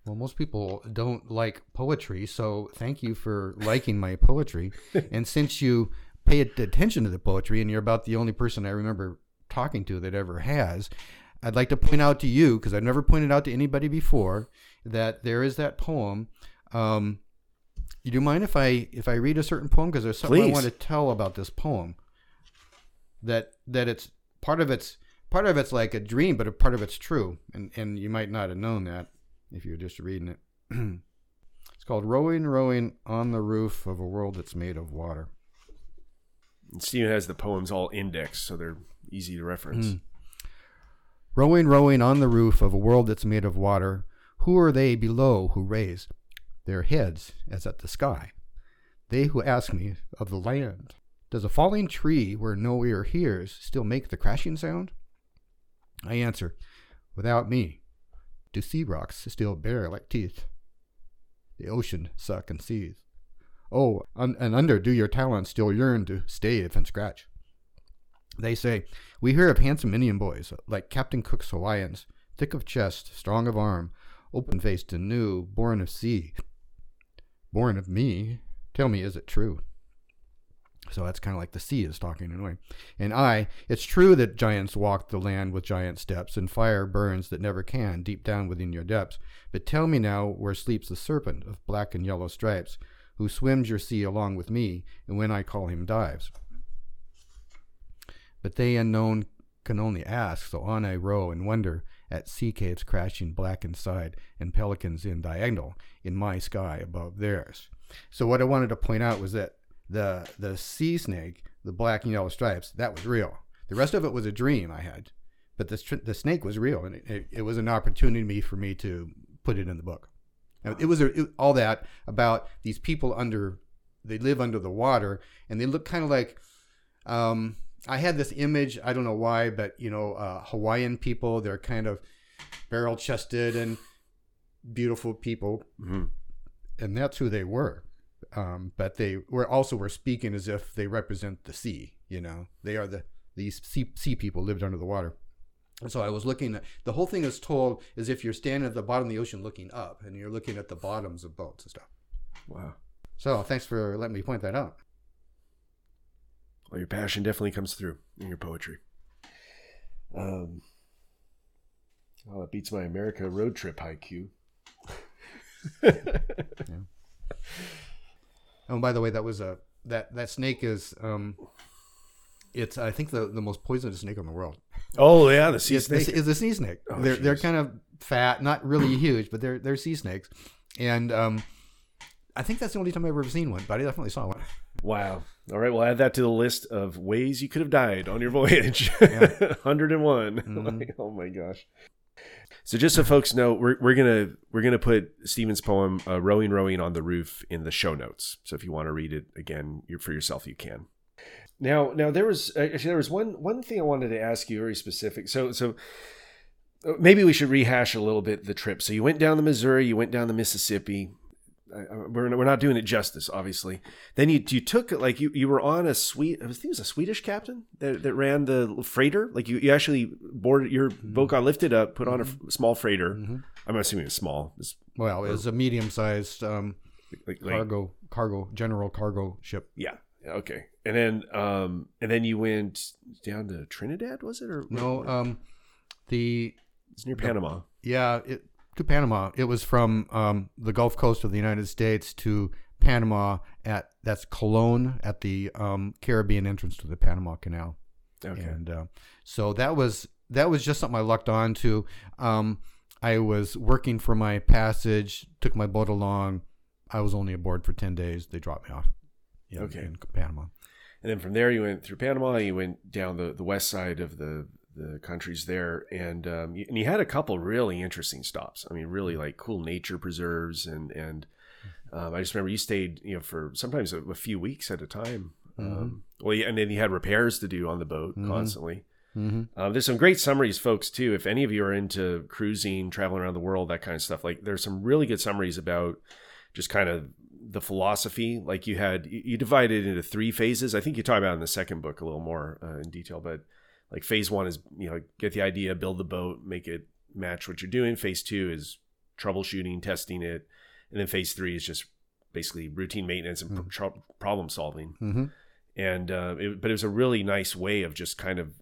Well, most people don't like poetry, so thank you for liking my poetry. and since you pay attention to the poetry, and you're about the only person I remember talking to that ever has, I'd like to point out to you, because I've never pointed out to anybody before, that there is that poem. Um, you do mind if I if I read a certain poem? Because there's something I want to tell about this poem. That that it's part of it's part of it's like a dream, but a part of it's true, and and you might not have known that if you're just reading it. it's called Rowing, Rowing on the Roof of a World That's Made of Water. And Stephen has the poems all indexed, so they're easy to reference. Mm. Rowing, rowing on the roof of a world that's made of water, who are they below who raise their heads as at the sky? They who ask me of the land, does a falling tree where no ear hears still make the crashing sound? I answer, without me, do sea rocks still bare like teeth? The ocean suck and seethe. Oh, un- and under do your talons still yearn to stave and scratch? They say, We hear of handsome Indian boys, like Captain Cook's Hawaiians, thick of chest, strong of arm, open faced and new, born of sea. Born of me? Tell me, is it true? So that's kind of like the sea is talking in a way. And I, it's true that giants walk the land with giant steps, and fire burns that never can deep down within your depths. But tell me now where sleeps the serpent of black and yellow stripes, who swims your sea along with me, and when I call him dives. But they unknown can only ask, so on I row and wonder at sea caves crashing black inside and pelicans in diagonal in my sky above theirs. So what I wanted to point out was that the the sea snake, the black and yellow stripes, that was real. The rest of it was a dream I had, but the the snake was real, and it, it, it was an opportunity for me to put it in the book. Now, it was a, it, all that about these people under they live under the water, and they look kind of like. Um, I had this image. I don't know why, but you know, uh, Hawaiian people. They're kind of barrel chested and beautiful people, hmm and that's who they were. Um, but they were also were speaking as if they represent the sea. You know, they are the these sea, sea people lived under the water. And so I was looking at the whole thing is told as if you're standing at the bottom of the ocean looking up and you're looking at the bottoms of boats and stuff. Wow. So thanks for letting me point that out. Well, your passion definitely comes through in your poetry. Um, well, it beats my America road trip haiku. Oh, by the way, that was a that that snake is um, it's I think the the most poisonous snake in the world. Oh yeah, the sea It's, snake. it's a sea snake. Oh, they're they're kind of fat, not really huge, but they're they're sea snakes, and um, I think that's the only time I've ever seen one. But I definitely saw one. Wow. All right, we'll add that to the list of ways you could have died on your voyage. Yeah. 101. Mhm. Like, oh my gosh. So just so folks know, we're, we're gonna we're gonna put Stephen's poem uh, "Rowing, Rowing on the Roof" in the show notes. So if you want to read it again for yourself, you can. Now, now there was uh, actually there was one one thing I wanted to ask you very specific. So so uh, maybe we should rehash a little bit the trip. So you went down the Missouri, you went down the Mississippi. I, I- we're, we're not doing it justice, obviously. Then you you took like you you were on a sweet I think it was a Swedish captain that, that ran the freighter. Like you, you actually boarded your boat got lifted up, put on a small freighter. Mhm. I'm assuming it's small. It's Well, it's a medium sized um, like, like cargo cargo general cargo ship. yeah, okay. And then um and then you went down to Trinidad, was it or No, um, the it's near Panama. yeah, it, to Panama. It was from um, the Gulf Coast of the United States to Panama at that's Colón at the um, Caribbean entrance to the Panama Canal. Okay. And uh, so that was that was just something I lucked on to. Um, I was working for my passage, took my boat along. I was only aboard for ten days. They dropped me off. In- Okay. in Panama. And then from there, you went through Panama. You went down the, the west side of the the countries there, and um, you, and you had a couple really interesting stops. I mean, really like cool nature preserves, and and um, I just remember you stayed, you know, for sometimes a, a few weeks at a time. Um, well, yeah, and then you had repairs to do on the boat Mhm. constantly. Mm-hmm. Um, there's some great summaries, folks, too. If any of you are into cruising, traveling around the world, that kind of stuff, like there's some really good summaries about just kind of the philosophy. Like you had, you you divided into three phases. I think you talk about it in the second book a little more uh, in detail, but like phase one is, you know, get the idea, build the boat, make it match what you're doing. Phase two is troubleshooting, testing it. And then phase three is just basically routine maintenance and Mhm. pro- problem solving Mm-hmm. and uh, it, but it was a really nice way of just kind of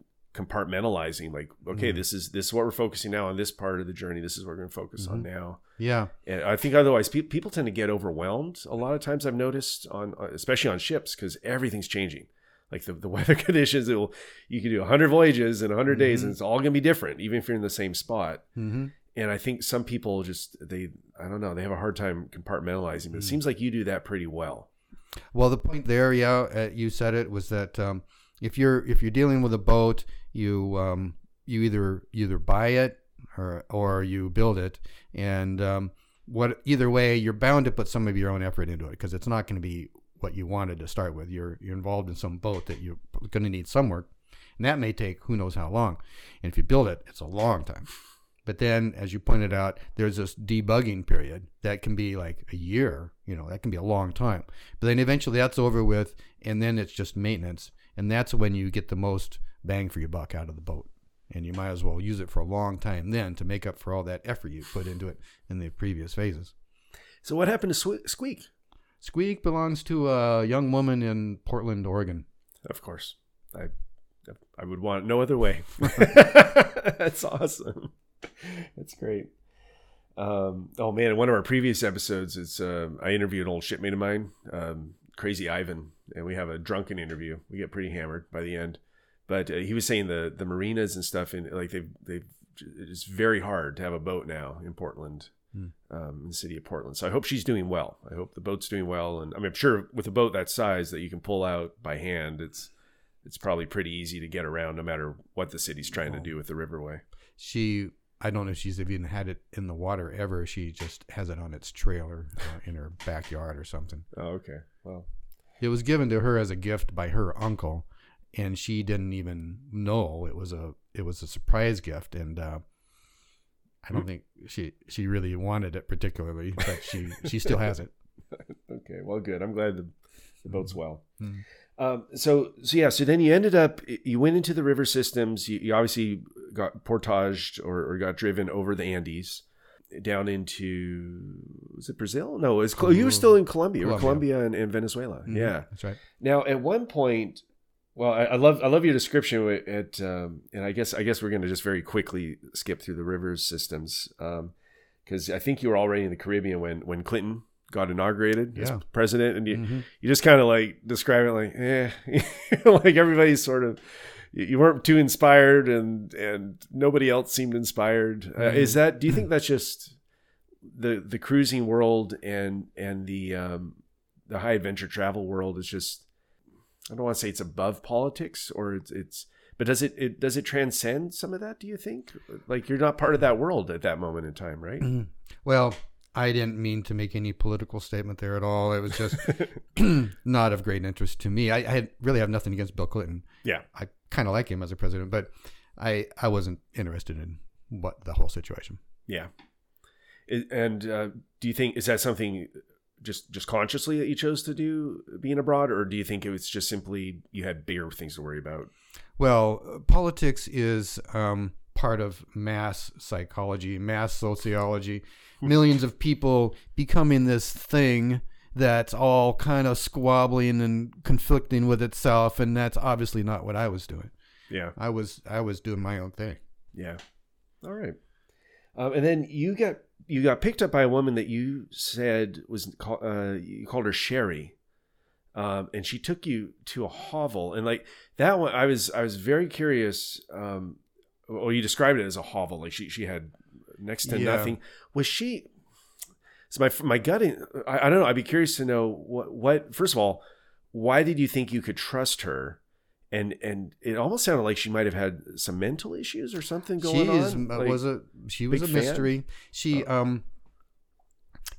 compartmentalizing like okay Mhm. this is this is what we're focusing now on this part of the journey this is what we're going to focus on now Yeah. and i think otherwise pe- people tend to get overwhelmed a lot of times i've noticed on uh, especially on ships because everything's changing like the, the weather conditions it will you can do 100 voyages in 100 days Mhm. and it's all going to be different even if you're in the same spot Mm-hmm. and i think some people just they i don't know they have a hard time compartmentalizing but it Mhm. seems like you do that pretty well Well, the point there, yeah, uh, you said it was that um, if you're if you're dealing with a boat, you um, you either either buy it or or you build it, and um, what either way, you're bound to put some of your own effort into it because it's not going to be what you wanted to start with. You're you're involved in some boat that you're going to need some work, and that may take who knows how long. And if you build it, it's a long time. But then, as you pointed out, there's this debugging period that can be like a year. You know, that can be a long time. But then eventually that's over with, and then it's just maintenance. And that's when you get the most bang for your buck out of the boat. And you might as well use it for a long time then to make up for all that effort you put into it in the previous phases. so what happened to squeak Squeak belongs to a young woman in Portland, Oregon. Of course, I I would want it no other way. That's awesome. That's great. Um, oh man, in one of our previous episodes, it's um I interviewed an old shipmate of mine, um, Crazy Ivan, and we have a drunken interview. We get pretty hammered by the end, but uh, he was saying the the marinas and stuff, and like they've they've it's very hard to have a boat now in Portland. Hmm. Um, in the city of Portland, so I hope she's doing well. I hope the boat's doing well, and I mean, I'm sure with a boat that size that you can pull out by hand, it's it's probably pretty easy to get around no matter what the city's trying to do with the riverway. She, I don't know if she's even had it in the water ever. She just has it on its trailer uh, in her backyard or something. Oh, okay. Well, It was given to her as a gift by her uncle, and she didn't even know it was a it was a surprise gift. And uh, I don't think she she really wanted it particularly, but she she still has it. okay. Well, good. I'm glad the, the boat's well. Mhm. Um, so, so yeah. So then you ended up. You went into the river systems. You, you obviously got portaged or, or got driven over the Andes down into was it Brazil? No, it was you were still in Colombia, or Colombia. Colombia and, and Venezuela. Mhm, Yeah. that's right. Now, at one point, well, I, I love I love your description at, um, and I guess I guess we're going to just very quickly skip through the rivers systems because I think you were already in the Caribbean when when Clinton got inaugurated as president, and you Mhm. you just kind of like describe it like, eh, like everybody's sort of. You weren't too inspired, and and nobody else seemed inspired. Uh, Mhm. is that? Do you think that's just the the cruising world and and the um, the high adventure travel world is just I don't want to say it's above politics or it's it's but does it, it does it transcend some of that do you think like you're not part of that world at that moment in time right Mhm. Well, I didn't mean to make any political statement there at all. It was just not of great interest to me. I, I had, really have nothing against Bill Clinton. yeah I kind of like him as a president, but I I wasn't interested in what the whole situation. yeah and uh, do you think is that something just just consciously that you chose to do being abroad or do you think it was just simply you had bigger things to worry about Well, politics is um, part of mass psychology, mass sociology. Millions of people becoming this thing that's all kind of squabbling and conflicting with itself, and that's obviously not what I was doing. yeah I was I was doing my own thing. Yeah. All right. Um, and then you got you got picked up by a woman that you said was uh, you called her Sherry, um, and she took you to a hovel. And like that one, I was I was very curious. Um, well, you described it as a hovel. Like she she had next to Yeah. nothing. Was she? So my my gut, I, I don't know. I'd be curious to know what what. First of all, why did you think you could trust her? And and it almost sounded like she might have had some mental issues or something going she is, on. uh, Like- was a she was a big fan? mystery. She um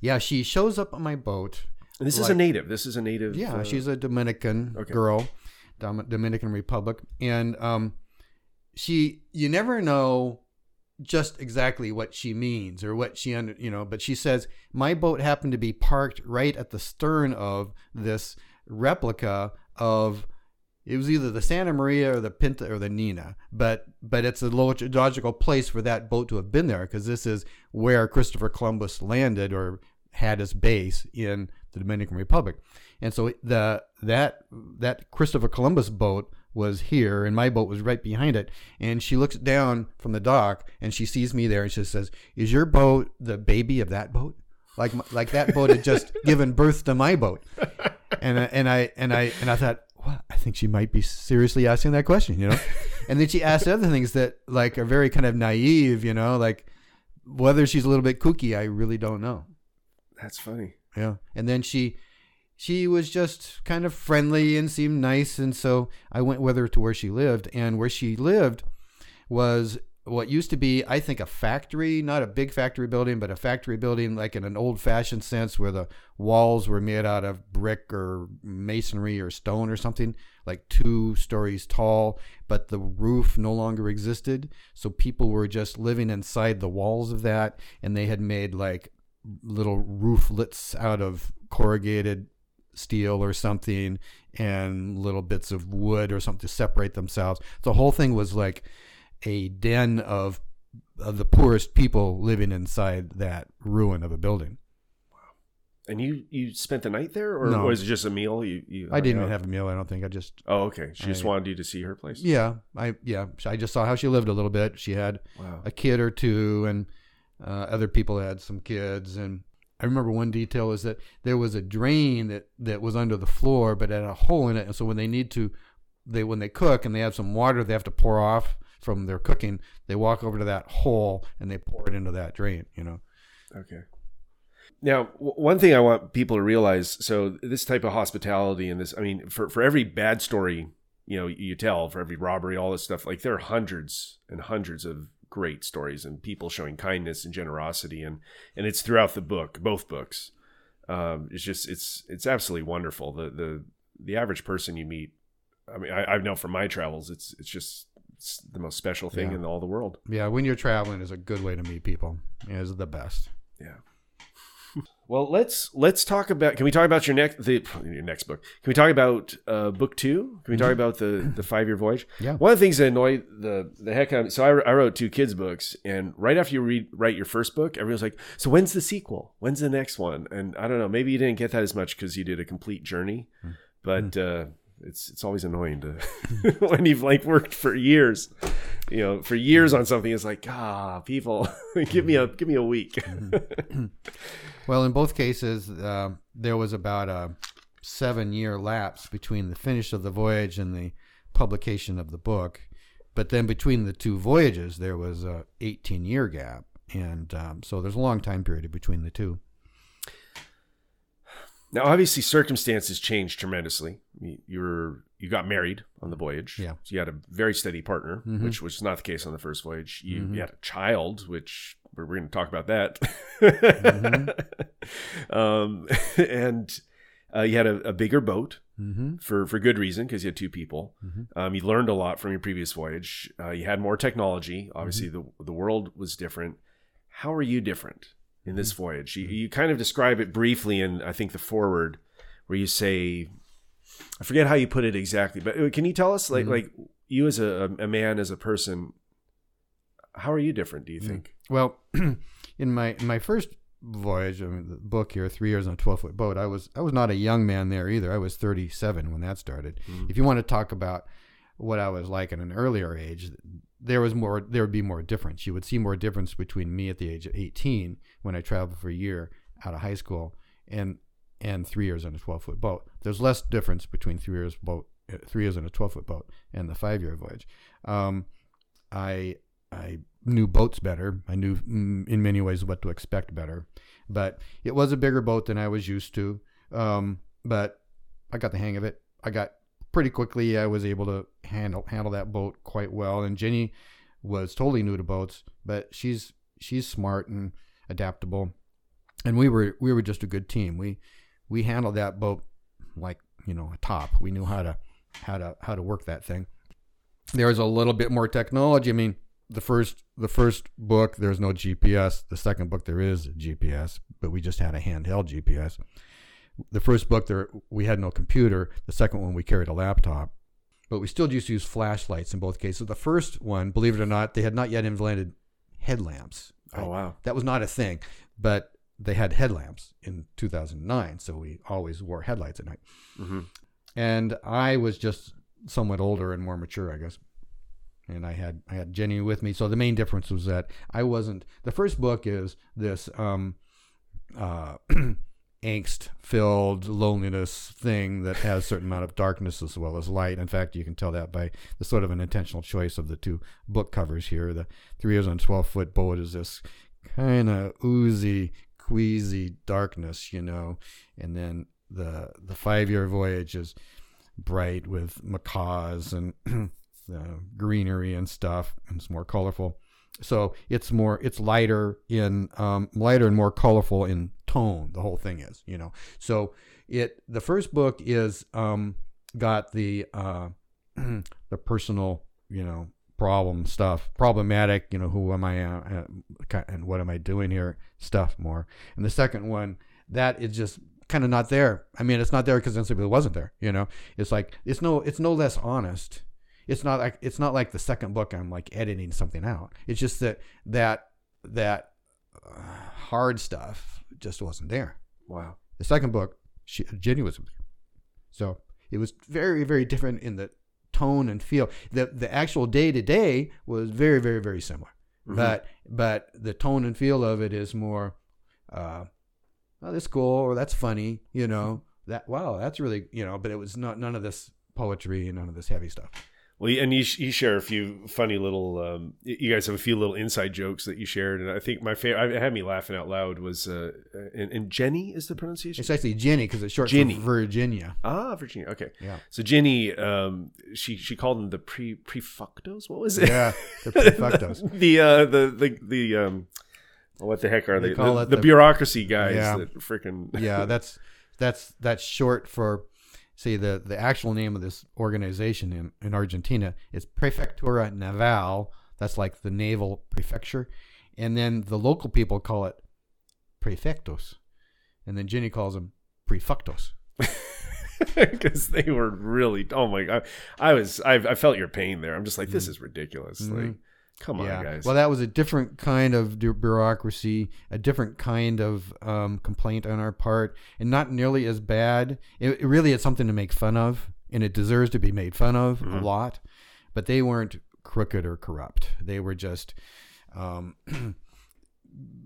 yeah, she shows up on my boat. and this is a native. This is a native. Yeah, uh, she's a Dominican Okay. girl, Dom- Dominican Republic, and um, she you never know just exactly what she means or what she under you know. But she says my boat happened to be parked right at the stern of this replica of. It was either the Santa Maria or the Pinta or the Nina, but but it's a logical place for that boat to have been there because this is where Christopher Columbus landed or had his base in the Dominican Republic. And so the that that Christopher Columbus boat was here and my boat was right behind it and she looks down from the dock and she sees me there and she says, "Is your boat the baby of that boat?" Like like that boat had just given birth to my boat. And and I and I and I thought, "What? I think she might be seriously asking that question, you know?" and then she asked other things that like are very kind of naive, you know, like whether she's a little bit kooky, I really don't know. That's funny. Yeah. And then she she was just kind of friendly and seemed nice and so I went with her to where she lived and where she lived was what used to be I think a factory, not a big factory building, but a factory building like in an old-fashioned sense where the walls were made out of brick or masonry or stone or something, like 2 stories tall, but the roof no longer existed, so people were just living inside the walls of that and they had made like little rooflets out of corrugated steel or something and little bits of wood or something to separate themselves. The whole thing was like a den of of the poorest people living inside that ruin of a building. Wow! And you you spent the night there, or No. was it just a meal? You you I didn't out? even have a meal, I don't think. I just Oh, okay. She just wanted you to see her place. yeah, I yeah, I just saw how she lived a little bit. She had Wow. a kid or two, and uh, other people had some kids. And I remember one detail is that there was a drain that, that was under the floor, but had a hole in it. And so when they need to, they when they cook and they have some water they have to pour off from their cooking, they walk over to that hole and they pour it into that drain. You know. Okay. Now, w- one thing I want people to realize so, this type of hospitality and this, I mean, for, for every bad story, you know, you tell, for every robbery, all this stuff, like there are hundreds and hundreds of great stories and people showing kindness and generosity. And, and it's throughout the book, both books. Um, it's just, it's, it's absolutely wonderful. The, the, the average person you meet, I mean, I, I know from my travels, it's, it's just, it's the most special thing Yeah. in all the world. Yeah, when you're traveling is a good way to meet people. It is the best. Yeah. Well, let's let's talk about. Can we talk about your next the your next book? Can we talk about uh, book two? Can we talk about the the five year voyage? Yeah. One of the things that annoyed the the heck out of me. So I, I wrote two kids books, and right after you read write your first book, everyone's like, "So when's the sequel? When's the next one?" And I don't know. Maybe you didn't get that as much because you did a complete journey, but uh, it's it's always annoying to when you've like worked for years, you know, for years on something. It's like ah, people, give me a give me a week. Well, in both cases, uh, there was about a seven year lapse between the finish of the voyage and the publication of the book. But then between the two voyages, there was a 18 year gap. And um, so there's a long time period between the two. Now, obviously, circumstances changed tremendously. You, you were you got married on the voyage. Yeah. So you had a very steady partner, Mhm. which was not the case on the first voyage. You, Mhm. you had a child, which we're, we're going to talk about that. Mm-hmm. um, and uh, you had a, a bigger boat Mm-hmm. for for good reason because you had two people. Mhm. Um, you learned a lot from your previous voyage. Uh, you had more technology. Obviously, Mm-hmm. the the world was different. How are you different in this Mm-hmm. voyage? You, you kind of describe it briefly in I think the foreword, where you say, I forget how you put it exactly, but uh, can you tell us like Mhm. like you as a, a man as a person, how are you different? Do you Mm. think? Well, in my in my first voyage, I mean, the book here, three years on a twelve foot boat, I was I was not a young man there either. I was thirty seven when that started. Mhm. If you want to talk about what I was like at an earlier age, there was more. There would be more difference. You would see more difference between me at the age of eighteen when I traveled for a year out of high school and and three years on a twelve foot boat. There's less difference between three years boat, three years on a twelve foot boat, and the five year voyage. Um, I I knew boats better. I knew mm, in many ways what to expect better, but it was a bigger boat than I was used to. Um, but I got the hang of it. I got pretty quickly. I was able to handle handle that boat quite well. And Ginny was totally new to boats, but she's she's smart and adaptable. And we were we were just a good team. We we handled that boat like you know a top. We knew how to how to how to work that thing. There's a little bit more technology. I mean, the first the first book there's no GPS. The second book there is GPS, but we just had a handheld GPS. The first book there we had no computer. The second one we carried a laptop, but we still just used flashlights in both cases. The first one, believe it or not, they had not yet invented headlamps. Oh wow. That was not a thing, but they had headlamps in 2009, so we always wore headlights at night. hmm And I was just somewhat older and more mature, I guess. And I had I had Ginny with me, so the main difference was that I wasn't. The first book is this um, uh, angst-filled loneliness thing that has a certain amount of darkness as well as light. In fact, you can tell that by the sort of an intentional choice of the two book covers here. The Three Years on Twelve Foot Boat is this kind of oozy, queasy darkness, you know, and then the the Five Year Voyage is bright with macaws and greenery and stuff, and it's more colorful. So it's more, it's lighter in um, lighter and more colorful in tone. The whole thing is, you know. So it the first book is um, got the uh, the personal, you know, problem stuff, problematic, you know, who am I uh, uh, and what am I doing here stuff more. And the second one that is just kind of not there. I mean, it's not there because it wasn't there. You know, it's like it's no, it's no less honest. It's not like it's not like the second book. I'm like editing something out. It's just that that that uh, hard stuff just wasn't there. Wow. The second book, she, Ginny was so it was very very different in the tone and feel. the The actual day to day was very very very similar, Mhm. but but the tone and feel of it is more. Uh, oh, that's cool or that's funny, you know. That wow, that's really you know. But it was not none of this poetry and none of this heavy stuff. Well, and you, you share a few funny little. Um, you guys have a few little inside jokes that you shared, and I think my favorite, it had me laughing out loud, was uh, and, and Ginny is the pronunciation. It's actually Ginny because it's short Ginny. for Virginia. Ah, Virginia. Okay, Yeah, so Ginny, um, she she called them the pre prefectos. What was it? yeah, the prefectos. the uh, the the the um, what the heck are They they? the, the the- bureaucracy guys Yeah. that freaking yeah, that's that's that's short for see the the actual name of this organization in in Argentina is Prefectura Naval. That's like the naval prefecture, and then the local people call it prefectos. and then Ginny calls them prefectos. because they were really oh my god i was I, I felt your pain there i'm just like this is ridiculous like Mhm. Come on guys Well, that was a different kind of bureaucracy, a different kind of um, complaint on our part, and not nearly as bad. It, it really is something to make fun of, and it deserves to be made fun of Mhm. a lot. But they weren't crooked or corrupt. They were just. Um,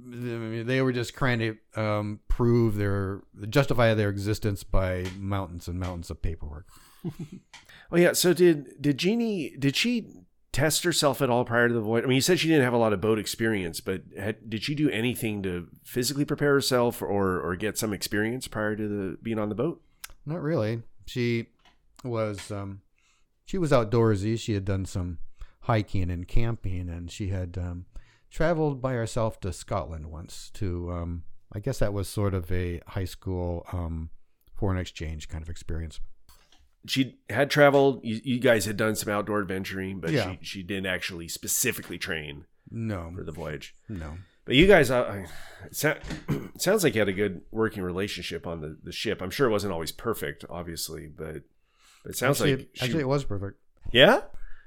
they were just trying to um, prove their justify their existence by mountains and mountains of paperwork. oh yeah so did did jeannie did she test herself at all prior to the voyage i mean you said she didn't have a lot of boat experience but had, did she do anything to physically prepare herself or or get some experience prior to the being on the boat Not really. She was um, she was outdoorsy. She had done some hiking and camping, and she had um, traveled by herself to Scotland once. To um, I guess that was sort of a high school um, foreign exchange kind of experience. She had traveled you, you guys had done some outdoor adventuring but Yeah. she, she didn't actually specifically train No, for the voyage no. But you guys, uh, it sounds like you had a good working relationship on the, the ship. I'm sure it wasn't always perfect, obviously, but but it sounds actually, like she, actually it was perfect. yeah,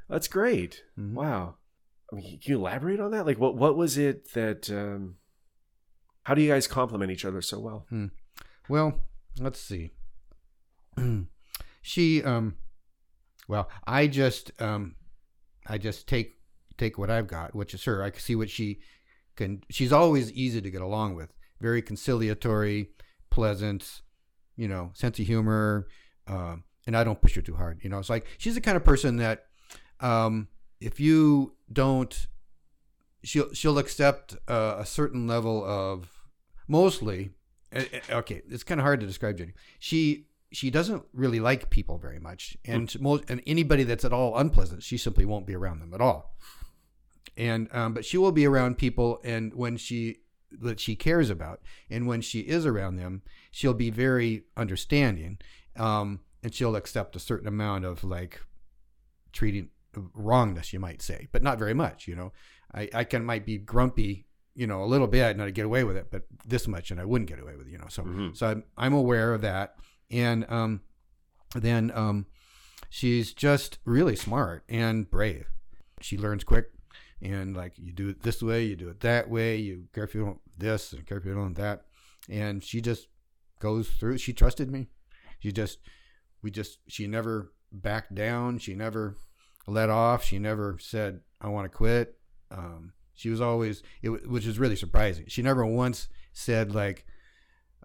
that's great. Mhm. Wow. I mean, can you elaborate on that? Like, what what was it that? Um, how do you guys complement each other so well? Well, let's see. she um well, I just um I just take take what I've got, which is her. I can see what she can she's always easy to get along with. Very conciliatory, pleasant, you know, sense of humor, um and I don't push her too hard, you know. It's like she's the kind of person that um if you don't she'll she'll accept uh, a certain level of mostly uh, uh, okay it's kind of hard to describe jenny she she doesn't really like people very much. And most and anybody that's at all unpleasant she simply won't be around them at all. And um, but she will be around people and when she that she cares about and when she is around them she'll be very understanding um, and she'll accept a certain amount of like treating wrongness you might say but not very much you know? I i can might be grumpy you know a little bit and i get away with it but this much and i wouldn't get away with it you know? So Mhm. so i'm, I'm aware of that and um then um she's just really smart and brave. She learns quick and like you do it this way you do it that way you careful you don't this and careful you don't that. And she just goes through she trusted me. She just we just she never backed down. She never let off. She never said i want to quit. Um, she was always it, which is really surprising. She never once said like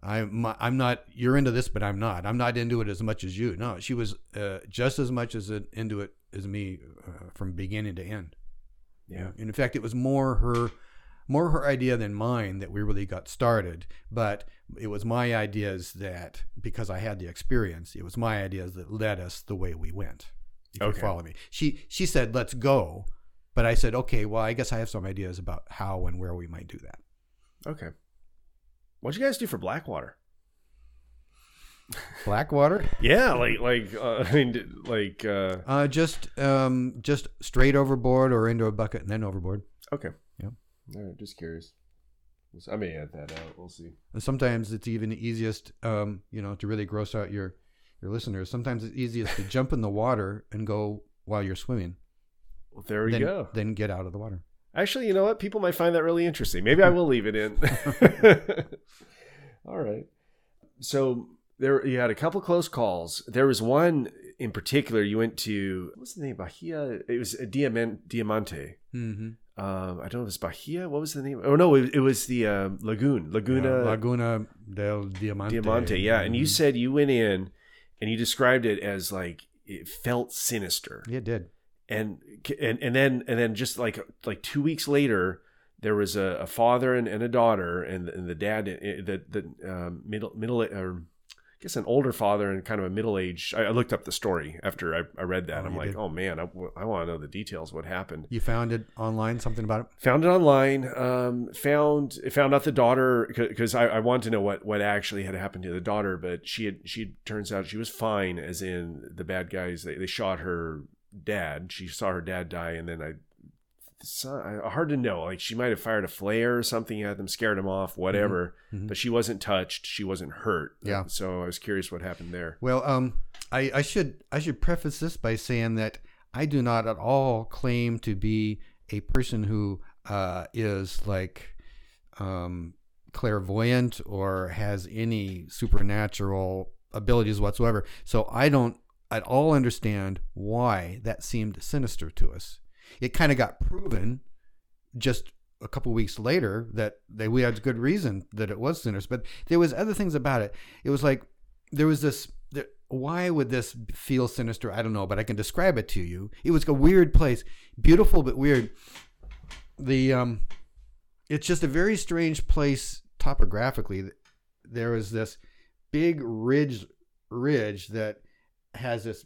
i'm i'm not you're into this but i'm not i'm not into it as much as you no she was uh, just as much as it, into it as me uh, from beginning to end Yeah. and in fact, it was more her, more her idea than mine that we really got started. But it was my ideas that because I had the experience, it was my ideas that led us the way we went. If you Okay. follow me, she she said, "Let's go," but I said, "Okay, well, I guess I have some ideas about how and where we might do that." Okay. What'd you guys do for Blackwater? Blackwater, Yeah, like like uh, I mean, like uh, uh, just um, just straight overboard or into a bucket and then overboard. okay. Yeah. All right, just curious. I may add that out. We'll see. And sometimes it's even easiest, um, you know, to really gross out your your listeners. Sometimes it's easiest to jump in the water and go while you're swimming. Well, there we then, go. Then get out of the water. Actually, you know what? People might find that really interesting. Maybe I will leave it in. All right. So there, you had a couple close calls. There was one in particular. You went to what's the name? Bahia. It was a Diamant, Diamante. Mm-hmm. Um, I don't know if it's Bahia. What was the name? Oh no, it, it was the uh, Lagoon. Laguna Laguna del Diamante. Diamante. Yeah, and you Mhm. said you went in and you described it as like it felt sinister. Yeah, it did. And and and then and then just like like two weeks later there was a, a father and, and a daughter and, and the dad eh, the the um, middle middle or I guess an older father and kind of a middle age I, I looked up the story after I, I read that Oh, I'm like did? oh man I, I want to know the details what happened You found it online, something about it? found it online um, found found out the daughter because I, I wanted to know what what actually had happened to the daughter but she had she turns out she was fine as in the bad guys they, they shot her dad she saw her dad die and then i hard to know. Like she might have fired a flare or something at them, scared them off, whatever. Mhm. But she wasn't touched. She wasn't hurt. Yeah. So I was curious what happened there. Well, um, I, I should I should preface this by saying that I do not at all claim to be a person who uh, is like um, clairvoyant or has any supernatural abilities whatsoever. So I don't at all understand why that seemed sinister to us. It kind of got proven just a couple weeks later that they, we had good reason that it was sinister, but there was other things about it. It was like there was this. There, why would this feel sinister? I don't know, but I can describe it to you. It was a weird place, beautiful but weird. The um, it's just a very strange place topographically. There is this big ridge ridge that has this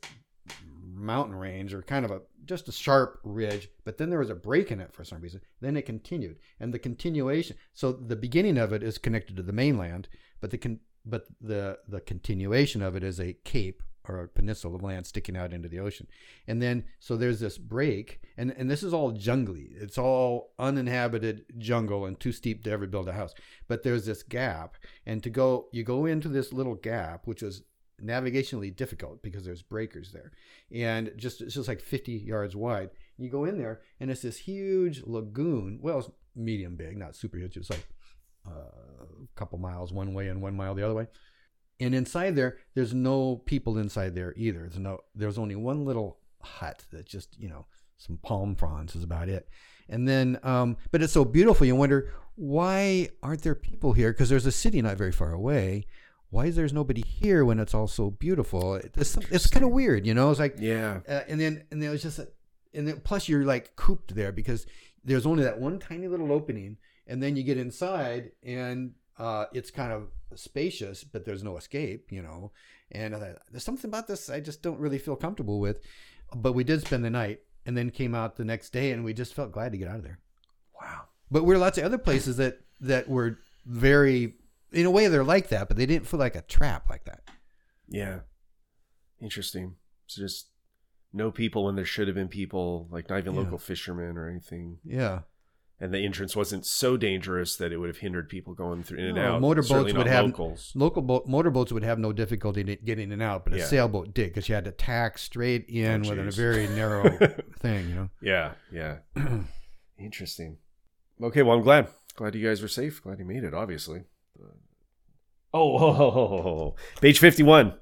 mountain range or kind of a just a sharp ridge but then there was a break in it for some reason. Then it continued. And the continuation so the beginning of it is connected to the mainland but the con- but the the continuation of it is a cape or a peninsula of land sticking out into the ocean. And then so there's this break and and this is all jungly. It's all uninhabited jungle and too steep to ever build a house. But there's this gap and to go you go into this little gap which is navigationally difficult because there's breakers there. And just it's just like 50 yards wide. You go in there and it's this huge lagoon. Well it's medium big not super huge. It's like uh, a couple miles one way and one mile the other way. And inside there there's no people inside there either. There's no there's only one little hut that just you know some palm fronds is about it. And then um but it's so beautiful you wonder why aren't there people here? Because there's a city not very far away why is there's nobody here when it's all so beautiful? It's, it's kind of weird you know? It's like Yeah. uh, and then and then it was just and then plus you're like cooped there because there's only that one tiny little opening and then you get inside and uh, it's kind of spacious but there's no escape you know? And I thought, there's something about this i just don't really feel comfortable with. But we did spend the night and then came out the next day and we just felt glad to get out of there. Wow. but we're lots of other places that that were very in a way they're like that but they didn't feel like a trap like that Yeah. Interesting. So just no people when there should have been people, like not even Yeah. local fishermen or anything. yeah And the entrance wasn't so dangerous that it would have hindered people going through in and No, out. motorboats would have- locals. Local boat, motorboats would have no difficulty getting in and out, but a Yeah. sailboat did because you had to tack straight in Oh, within a very narrow thing, you know. Yeah, yeah. Interesting. Okay, well, I'm glad. Glad you guys were safe. Glad you made it, obviously. Oh, ho, ho, ho, ho, page 51.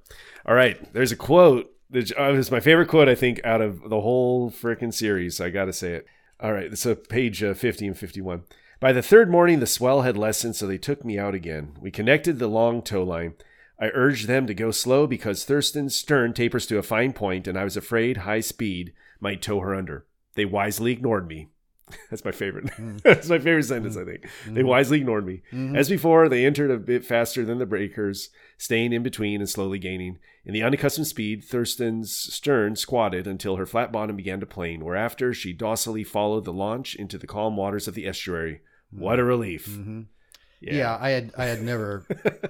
All right, there's a quote. uh, It's my favorite quote, I think, out of the whole freaking series. I got to say it. All right, So, page uh, 50 and 51. By the third morning, the swell had lessened, so they took me out again. We connected the long tow line. I urged them to go slow because Thurston's stern tapers to a fine point, and I was afraid high speed might tow her under. They wisely ignored me. That's my favorite. Hmm. That's my favorite sentence, hmm. I think. They hmm. wisely ignored me. As before, they entered a bit faster than the breakers, staying in between and slowly gaining. In the unaccustomed speed, Thurston's stern squatted until her flat bottom began to plane, whereafter she docilely followed the launch into the calm waters of the estuary. What a relief! Mhm. Yeah. I had I had never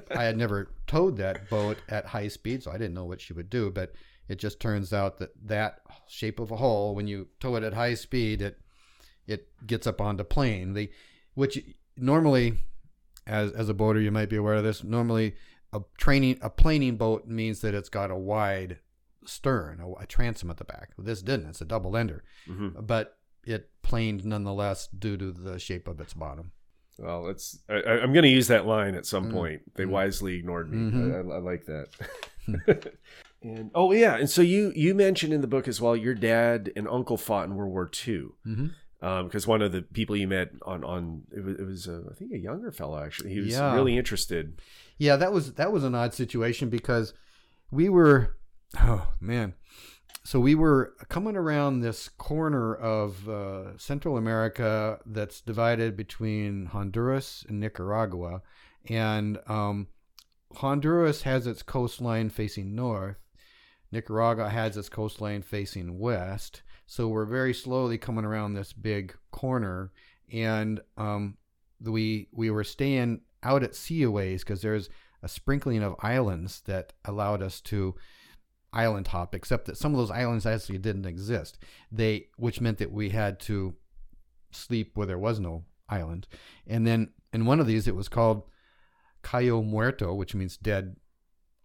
I had never towed that boat at high speed, so I didn't know what she would do. But it just turns out that that shape of a hull, when you tow it at high speed, it it gets up onto plane. The which normally, as as a boater, you might be aware of this. Normally, a training a planing boat means that it's got a wide stern, a, a transom at the back. This didn't. It's a double ender, Mhm. but it planed nonetheless due to the shape of its bottom. Well, it's I, I'm going to use that line at some Mm. point. They Mm. wisely ignored me. Mhm. I, I, I like that. and oh yeah, and so you you mentioned in the book as well, your dad and uncle fought in World War II. Mm-hmm. Because one of the people you met on on it was, it was uh, I think a younger fellow actually. He was Yeah. really interested. Yeah, that was that was an odd situation because we were oh man. So we were coming around this corner of uh, Central America that's divided between Honduras and Nicaragua, and um, Honduras has its coastline facing north. Nicaragua has its coastline facing west. So we're very slowly coming around this big corner, and um, we we were staying out at seaways because there's a sprinkling of islands that allowed us to island hop, except that some of those islands actually didn't exist. They, which meant that we had to sleep where there was no island. And then in one of these, it was called Cayo Muerto, which means dead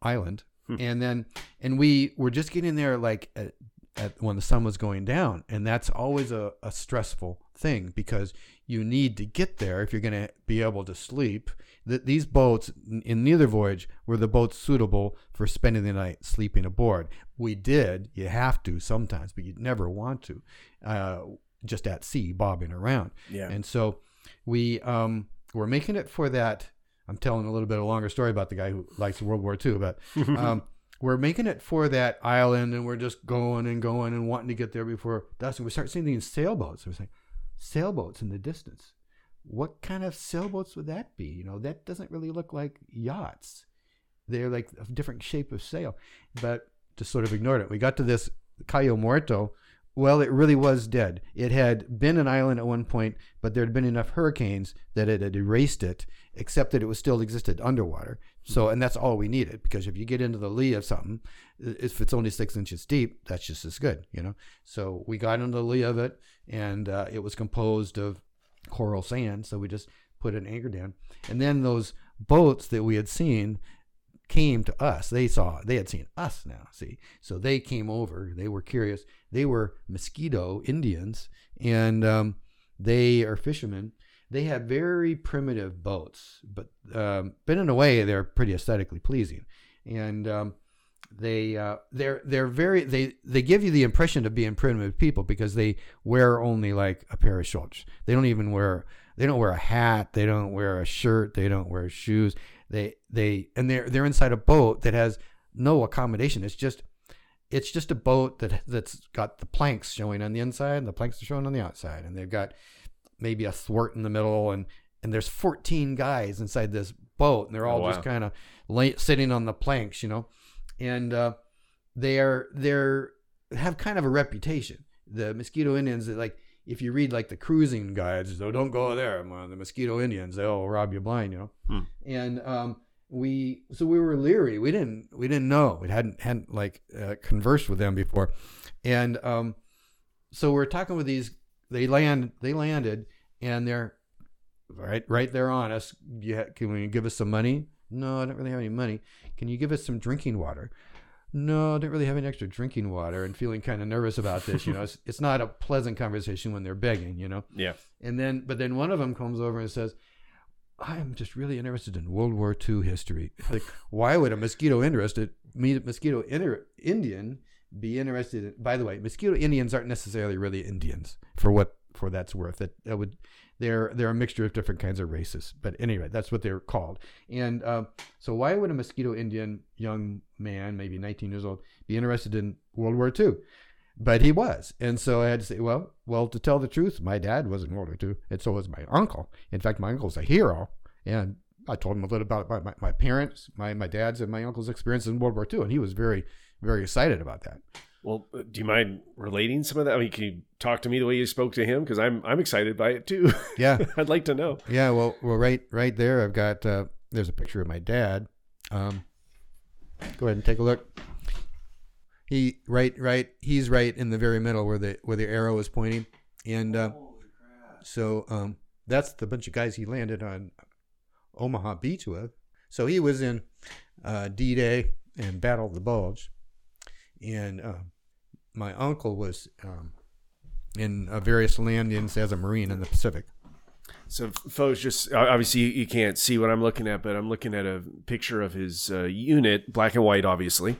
island. Hmm. And then, and we were just getting there like at, at when the sun was going down. And that's always a, a stressful thing because you need to get there if you're going to be able to sleep. That these boats in neither voyage were the boats suitable for spending the night sleeping aboard. We did, you have to sometimes, but you'd never want to, uh, just at sea bobbing around. Yeah. And so we um, were making it for that. I'm telling a little bit of a longer story about the guy who likes World War II, but um, we're making it for that island and we're just going and going and wanting to get there before dusk. And we start seeing these sailboats. We're saying, sailboats in the distance. What kind of sailboats would that be? You know, that doesn't really look like yachts. They're like a different shape of sail. But just sort of ignored it. We got to this Cayo Muerto. Well, it really was dead. It had been an island at one point, but there had been enough hurricanes that it had erased it, except that it was still existed underwater. So, and that's all we needed because if you get into the lee of something, if it's only six inches deep, that's just as good, you know. So we got into the lee of it, and uh, it was composed of coral sand. So we just put an anchor down, and then those boats that we had seen came to us. They saw, they had seen us now, see. So they came over. They were curious. They were Mosquito Indians, and um, they are fishermen. They have very primitive boats, but um, but in a way they're pretty aesthetically pleasing, and um, they uh, they're they're very they they give you the impression of being primitive people because they wear only like a pair of shorts. They don't even wear they don't wear a hat. They don't wear a shirt. They don't wear shoes. They they and they're they're inside a boat that has no accommodation. It's just it's just a boat that that's got the planks showing on the inside and the planks are showing on the outside, and they've got maybe a thwart in the middle, and and there's 14 guys inside this boat, and they're all Oh, wow. just kind of lay, sitting on the planks, you know, and uh, they're they're have kind of a reputation. The Mosquito Indians, like if you read like the cruising guides, so don't go there. man, The Mosquito Indians, they'll rob you blind, you know. Hmm. And um, we so we were leery. We didn't we didn't know. We hadn't hadn't like uh, conversed with them before, and um, so we're talking with these. They land. They landed, and they're right right there on us. Yeah, can we give us some money? No, I don't really have any money. Can you give us some drinking water? No, I don't really have any extra drinking water, and feeling kind of nervous about this. You know, it's, it's not a pleasant conversation when they're begging. You know. Yeah. And then, but then one of them comes over and says, "I am just really interested in World War II history. Like, why would a mosquito interested me, mosquito inter- Indian, be interested? In, by the way, mosquito Indians aren't necessarily really Indians for what for that's worth. That that would they're they're a mixture of different kinds of races. But anyway, that's what they're called. And um, so, why would a mosquito Indian young man, maybe 19 years old, be interested in World War II? But he was, and so I had to say, well, well, to tell the truth, my dad was in World War II, and so was my uncle. In fact, my uncle's a hero, and I told him a little about my, my, my parents, my my dad's and my uncle's experience in World War II, and he was very very excited about that. Well, uh, do you mind relating some of that? I mean, can you talk to me the way you spoke to him? Because I'm I'm excited by it too. Yeah, I'd like to know. yeah. Well, well, right right there, I've got uh, there's a picture of my dad. Um, go ahead and take a look. He right right he's right in the very middle where the where the arrow is pointing, and uh, so um, that's the bunch of guys he landed on Omaha Beach with. So he was in uh, D-Day and Battle of the Bulge, and uh, my uncle was um, in uh, various landings as a Marine in the Pacific. So, folks, just obviously you, can't see what I'm looking at, but I'm looking at a picture of his uh, unit, black and white, obviously.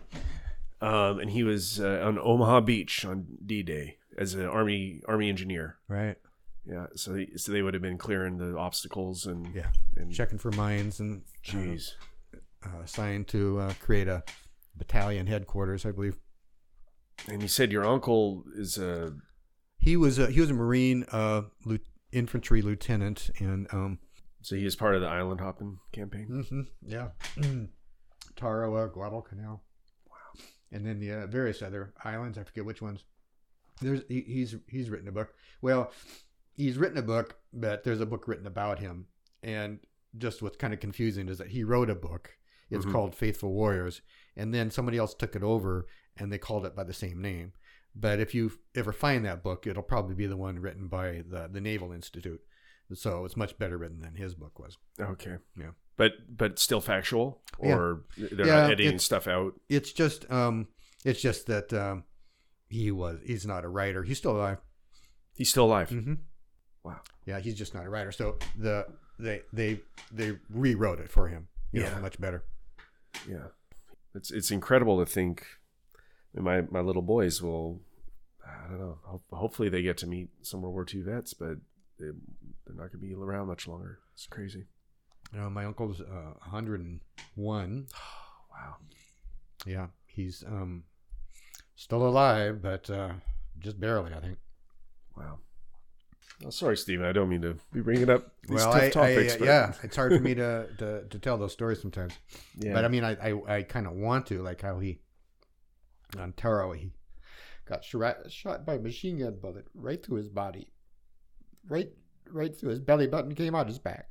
Um, and he was uh, on Omaha Beach on D-Day as an army army engineer. Right. Yeah, so he, so they would have been clearing the obstacles and Yeah. and Checking for mines and uh, jeez, uh, assigned to uh, create a battalion headquarters, I believe. And you said your uncle is a He was a, he was a Marine uh, infantry lieutenant, and um, so he is part of the island hopping campaign. mhm, yeah, Tarawa, Guadalcanal. Wow. And then the uh, various other islands. I forget which ones. There's he, he's he's written a book. Well, he's written a book, but there's a book written about him. And just what's kind of confusing is that he wrote a book. It's Mhm. called Faithful Warriors, and then somebody else took it over and they called it by the same name. but if you ever find that book, it'll probably be the one written by the the Naval Institute. So it's much better written than his book was. Okay. Yeah. But but still factual, Yeah. or they're Yeah, not editing stuff out. It's just um, it's just that um, he was he's not a writer. He's still alive. He's still alive. Mm-hmm. Wow. Yeah, he's just not a writer. So the they they they rewrote it for him. You Yeah. know, much better. Yeah. It's it's incredible to think. My my little boys will. I don't know. Ho- Hopefully, they get to meet some World War II vets, but they, they're not going to be around much longer. It's crazy. You know, my uncle's uh, 101. Wow. Yeah, he's um still alive, but uh, just barely, I think. Wow. Oh, sorry, Steven. I don't mean to be bringing up these well, tough I, topics. I, but yeah, it's hard for me to, to, to tell those stories sometimes. yeah. But I mean, I I, I kind of want to, like how he on Tarawa he got shot, shot by a machine gun bullet right through his body, right right through his belly button, came out his back,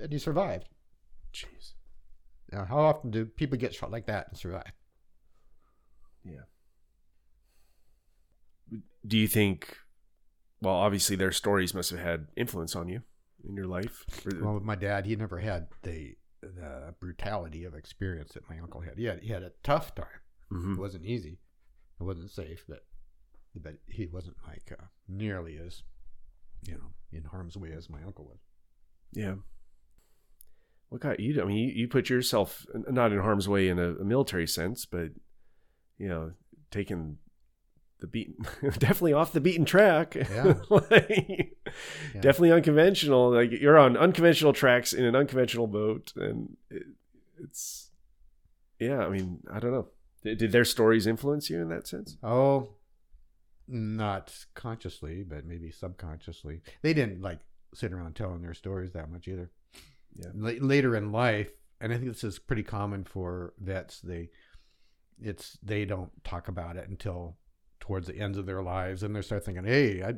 and he survived. Jeez. Now, how often do people get shot like that and survive? Yeah. Do you think? Well, obviously, their stories must have had influence on you in your life. Well, with my dad, he never had the the brutality of experience that my uncle had. He had he had a tough time. Mhm. It wasn't easy. It wasn't safe, but but he wasn't like uh, nearly as you know in harm's way as my uncle was. Yeah. What got you? I mean, you, you put yourself not in harm's way in a, a military sense, but you know, taking the beat definitely off the beaten track. Yeah. Like, Definitely unconventional. Like you're on unconventional tracks in an unconventional boat, and it, it's yeah. I mean, I don't know. Did, did their stories influence you in that sense? Oh, not consciously, but maybe subconsciously. They didn't like sit around telling their stories that much either. Yeah. La- later in life, and I think this is pretty common for vets. They, it's they don't talk about it until towards the ends of their lives, and they start thinking, "Hey, I,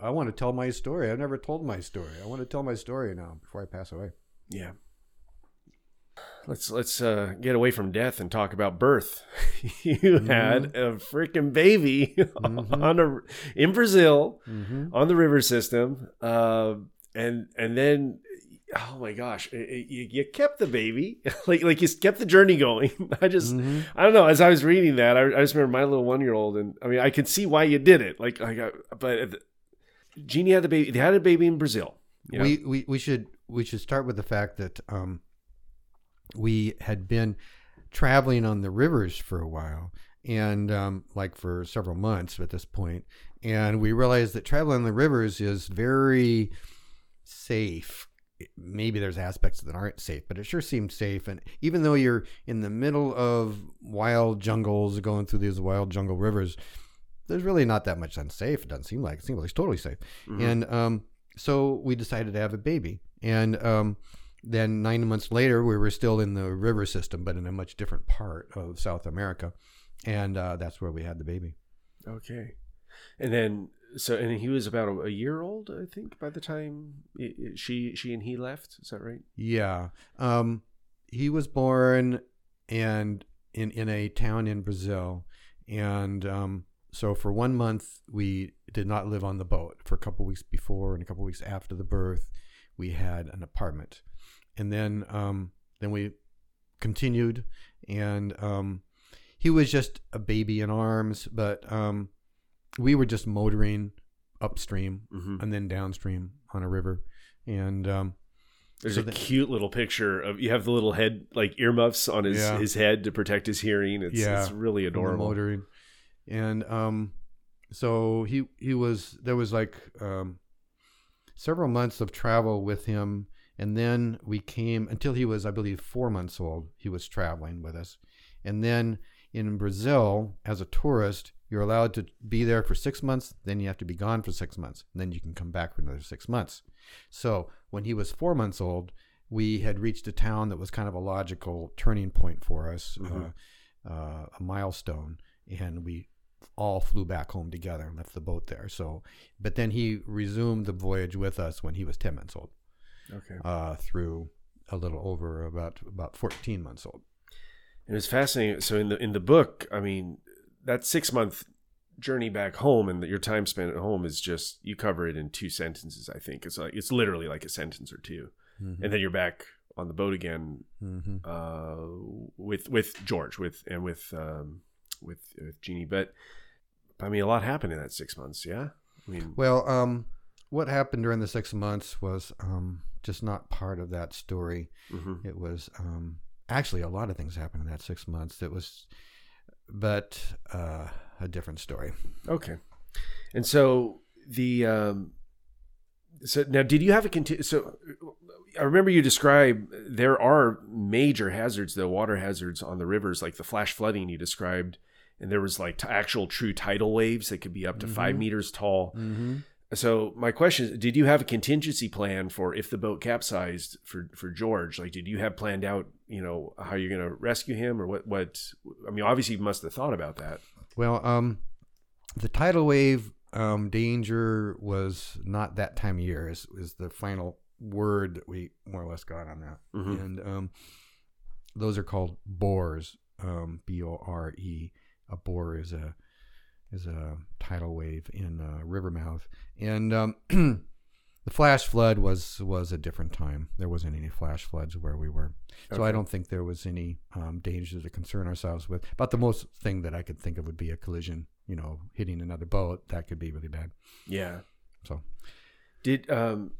I want to tell my story. I've never told my story. I want to tell my story now before I pass away." Yeah. Let's let's uh, get away from death and talk about birth. you had a freaking baby Mhm. on a in Brazil Mm-hmm. on the river system, uh, and and then oh my gosh, it- it- you, you kept the baby like like you kept the journey going. I just Mm-hmm. I don't know. As I was reading that, I, I just remember my little one year old, and I mean I could see why you did it. Like like I, but Ginny had the baby. They had a baby in Brazil. you know? We, we we should we should start with the fact that um, we had been traveling on the rivers for a while, and um, like for several months at this point, and we realized that traveling on the rivers is very safe. Maybe there's aspects that aren't safe, but it sure seemed safe. And even though you're in the middle of wild jungles, going through these wild jungle rivers, there's really not that much unsafe. It doesn't seem like it seems like it's totally safe. Mhm. And um, so we decided to have a baby. And um, then nine months later, we were still in the river system, but in a much different part of South America. And uh, that's where we had the baby. Okay. And then so and he was about a, year old, I think, by the time i i she she and he left. Is that right? Yeah. Um, he was born and in, in a town in Brazil. And um, so for one month, we did not live on the boat. For a couple weeks before and a couple weeks after the birth, we had an apartment. And then um, then we continued, and um, he was just a baby in arms, but um, we were just motoring upstream Mm-hmm. and then downstream on a river. And um, There's So a the- cute little picture of you have the little head like earmuffs on his Yeah. his head to protect his hearing. It's Yeah. it's really adorable. motoring. And um, so he he was there was like um, several months of travel with him, and then we came until he was I believe four months old. He was traveling with us, and then in Brazil as a tourist. You're allowed to be there for six months, then you have to be gone for six months, and then you can come back for another six months. So when he was four months old, we had reached a town that was kind of a logical turning point for us, Mhm. uh, uh, a milestone, and we all flew back home together and left the boat there. So, but then he resumed the voyage with us when he was ten months old, Okay. uh, through a little over about about fourteen months old. It was fascinating. So in the in the book, I mean, that six month journey back home and your time spent at home is just you cover it in two sentences. I think it's like it's literally like a sentence or 2 Mhm. and then you're back on the boat again Mhm. uh, with with George with and with um, with with Ginny. But I mean, a lot happened in that six months. Yeah, I mean, Well, um, what happened during the six months was um, just not part of that story. mhm. It was um, actually a lot of things happened in that six months. It was, but uh, a different story. okay. And so the um, so now, did you have a conti- so? I remember you described there are major hazards, though water hazards on the rivers, like the flash flooding you described, and there was like t- actual true tidal waves that could be up to five Mhm. meters tall. Mm-hmm. So my question is, did you have a contingency plan for if the boat capsized for for George? Like, did you have planned out, you know, how you're going to rescue him or what? What? I mean, obviously you must have thought about that. Well, um, the tidal wave um, danger was not that time of year. Is is the final word that we more or less got on that. Mhm. and um, those are called bores. Um, B O R E. A bore is a is a tidal wave in uh, Rivermouth, and um, the flash flood was was a different time. There wasn't any flash floods where we were, so I don't think there was any um, danger to concern ourselves with. About the most thing that I could think of would be a collision. You know, hitting another boat that could be really bad. Yeah. So Did um,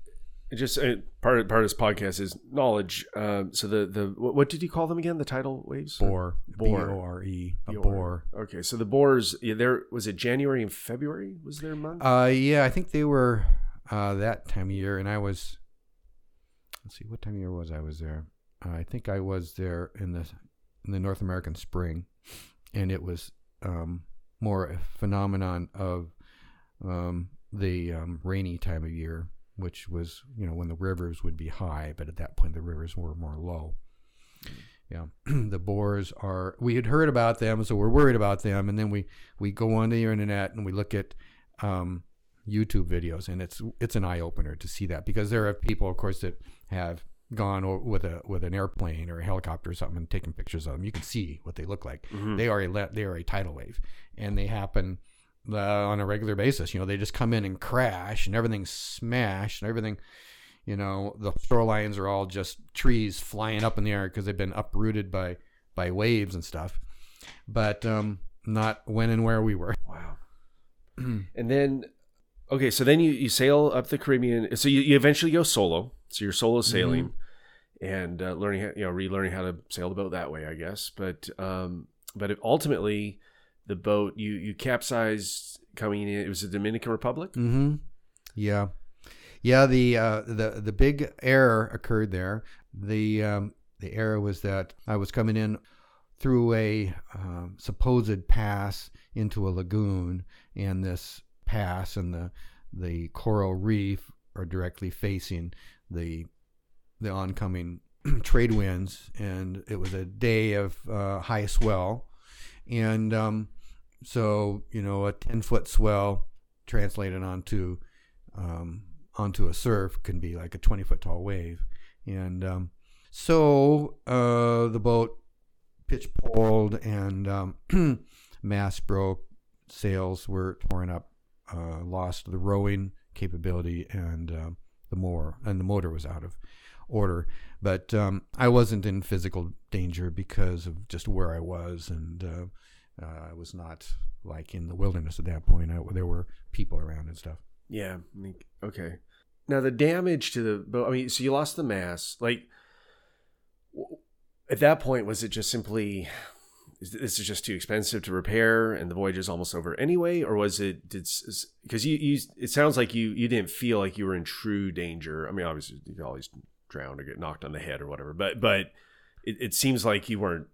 just uh, part of part of this podcast is knowledge. Um, so the the what, what did you call them again? The tidal waves. bore, B Bore. O R E, a B-O-R. bore. Okay, so the bores. Yeah, there was it January and February. Was there month? Uh, yeah, I think they were uh, that time of year, and I was. Let's see, what time of year was I? was there? Uh, I think I was there in the in the North American spring, and it was um, more a phenomenon of um, the um, rainy time of year, which was you know when the rivers would be high, but at that point the rivers were more low. Yeah, the bores are. We had heard about them, so we're worried about them, and then we we go on the internet and we look at um, YouTube videos, and it's it's an eye opener to see that because there are people, of course, that have gone with a with an airplane or a helicopter or something and taken pictures of them. You can see what they look like. Mhm. They are a they are a tidal wave, and they happen uh, on a regular basis. You know, they just come in and crash, and everything's smashed, and everything. You know, the shorelines are all just trees flying up in the air because they've been uprooted by by waves and stuff. But um, not when and where we were. Wow. and then, okay, so then you, you sail up the Caribbean. So you, you eventually go solo. So you're solo sailing and uh, learning, how, you know, relearning how to sail the boat that way, I guess. But um, but it, ultimately, the boat you you capsized coming in. It was the Dominican Republic. Mm-hmm. Yeah, yeah. The uh, the the big error occurred there. The um, the error was that I was coming in through a um, supposed pass into a lagoon, and this pass and the the coral reef are directly facing the the oncoming trade winds, and it was a day of uh, high swell, and um, so you know a ten foot swell translated onto um, onto a surf can be like a 20 foot tall wave. And um, so uh, the boat pitch poled and um, mast broke, sails were torn up, uh, lost the rowing capability, and um, the moor and the motor was out of order. But um, I wasn't in physical danger because of just where I was, and uh, uh, I was not like in the wilderness at that point. I, there were people around and stuff. Yeah. Okay. Now the damage to the boat. I mean, so you lost the mast. Like at that point, was it just simply is this is just too expensive to repair, and the voyage is almost over anyway, or was it did because you you it sounds like you you didn't feel like you were in true danger. I mean, obviously you could always drown or get knocked on the head or whatever, but but it, it seems like you weren't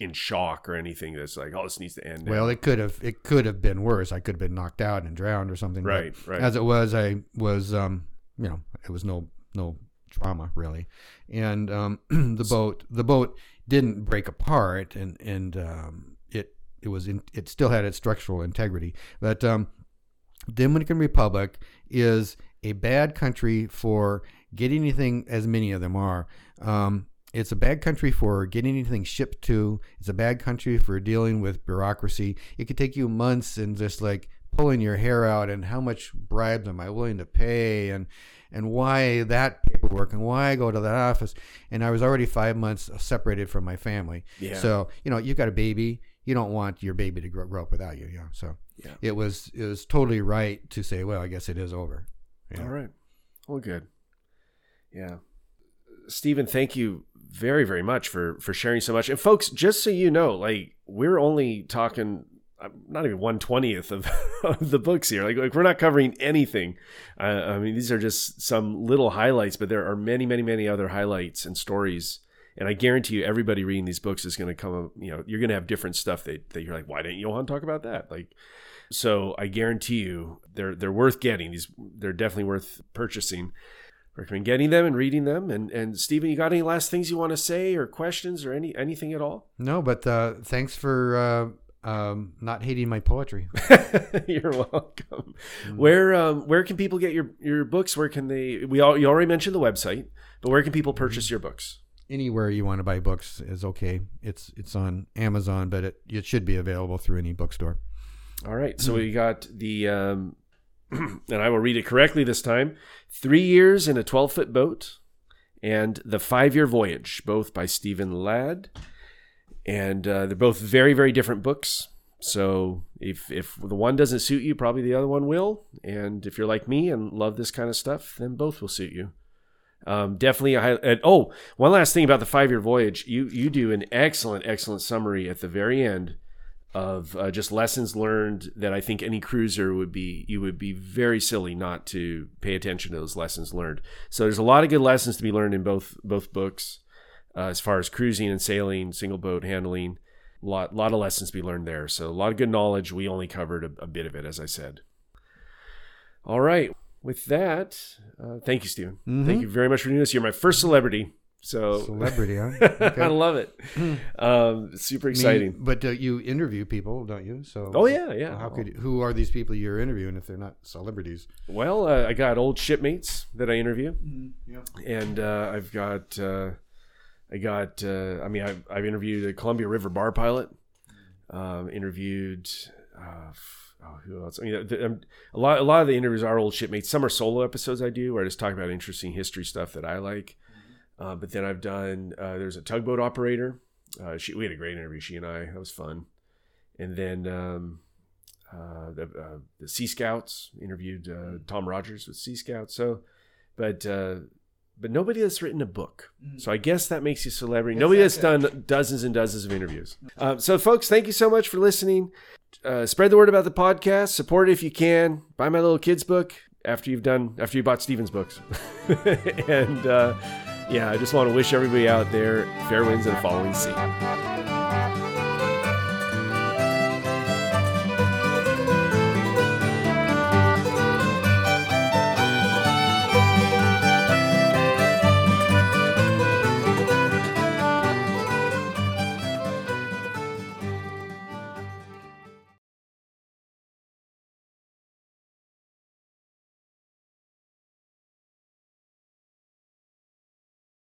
in shock or anything. That's like, oh, this needs to end. now. Well, it could have it could have been worse. I could have been knocked out and drowned or something. but right, right. As it was, I was um you know it was no no trauma really, and um the boat the boat didn't break apart and and um it it was in, it still had its structural integrity, but um Dominican Republic is a bad country for getting anything as many of them are um it's a bad country for getting anything shipped to. It's a bad country for dealing with bureaucracy. It could take you months and just like pulling your hair out and how much bribes am I willing to pay and and why that paperwork and why I go to that office. And I was already five months separated from my family. Yeah. So you know you've got a baby. You don't want your baby to grow, grow up without you. Yeah. So Yeah. it was it was totally right to say, well, I guess it is over. Yeah. All right. Well, good. Yeah. Stephen, thank you very, very much for for sharing so much. And folks, just so you know, like we're only talking not even one twentieth of, of the books here. Like, like we're not covering anything. Uh, I mean, these are just some little highlights, but there are many, many, many other highlights and stories. And I guarantee you, everybody reading these books is going to come. You know, you're going to have different stuff that, that you're like, why didn't Johan talk about that? Like, so I guarantee you, they're they're worth getting. These they're definitely worth purchasing. Recommend getting them and reading them. And and Stephen, you got any last things you want to say or questions or any anything at all? No, but uh, thanks for uh, um, not hating my poetry. You're welcome. Where um, where can people get your your books? Where can they? We all you already mentioned the website, but where can people purchase your books? Anywhere you want to buy books is okay. It's it's on Amazon, but it, it should be available through any bookstore. All right. So we got the, um, and I will read it correctly this time Three Years in a 12 Foot Boat and The Five Year Voyage, both by Stephen Ladd. And uh, they're both very, very different books. So if, if the one doesn't suit you, probably the other one will. And if you're like me and love this kind of stuff, then both will suit you. Um, definitely a high, and, oh, one last thing about the five year voyage. You you do an excellent, excellent summary at the very end of uh, just lessons learned that I think any cruiser would be you would be very silly not to pay attention to those lessons learned. So there's a lot of good lessons to be learned in both both books, uh, as far as cruising and sailing, single boat handling. A lot lot of lessons to be learned there. So a lot of good knowledge. We only covered a, a bit of it, as I said. All right. With that, uh, thank you, Stephen. Thank you very much for doing this. You're my first celebrity, so Celebrity, huh? I love it. Um, super I mean, exciting. but uh, you interview people, don't you? So Oh yeah, yeah. How could who are these people you're interviewing if they're not celebrities? Well, uh, I got old shipmates that I interview, Yeah. and uh, I've got, uh, I got, uh, I mean, I've, I've interviewed a Columbia River bar pilot, um, interviewed, uh, oh, who else? I mean, the, um, a lot, a lot of the interviews are old shipmates. Some are solo episodes I do where I just talk about interesting history stuff that I like. Uh, but then I've done, uh, there's a tugboat operator. Uh, she, we had a great interview, she and I. That was fun. And then um, uh, the, uh, the Sea Scouts interviewed uh, Tom Rogers with Sea Scouts. So, but uh, but nobody that's written a book. So I guess that makes you a celebrity. nobody that's done dozens and dozens of interviews. Um, so, folks, thank you so much for listening. Uh, spread the word about the podcast. Support it if you can. Buy my little kids book after you've done after you bought Steven's books. and uh, yeah, I just want to wish everybody out there fair winds and a following sea.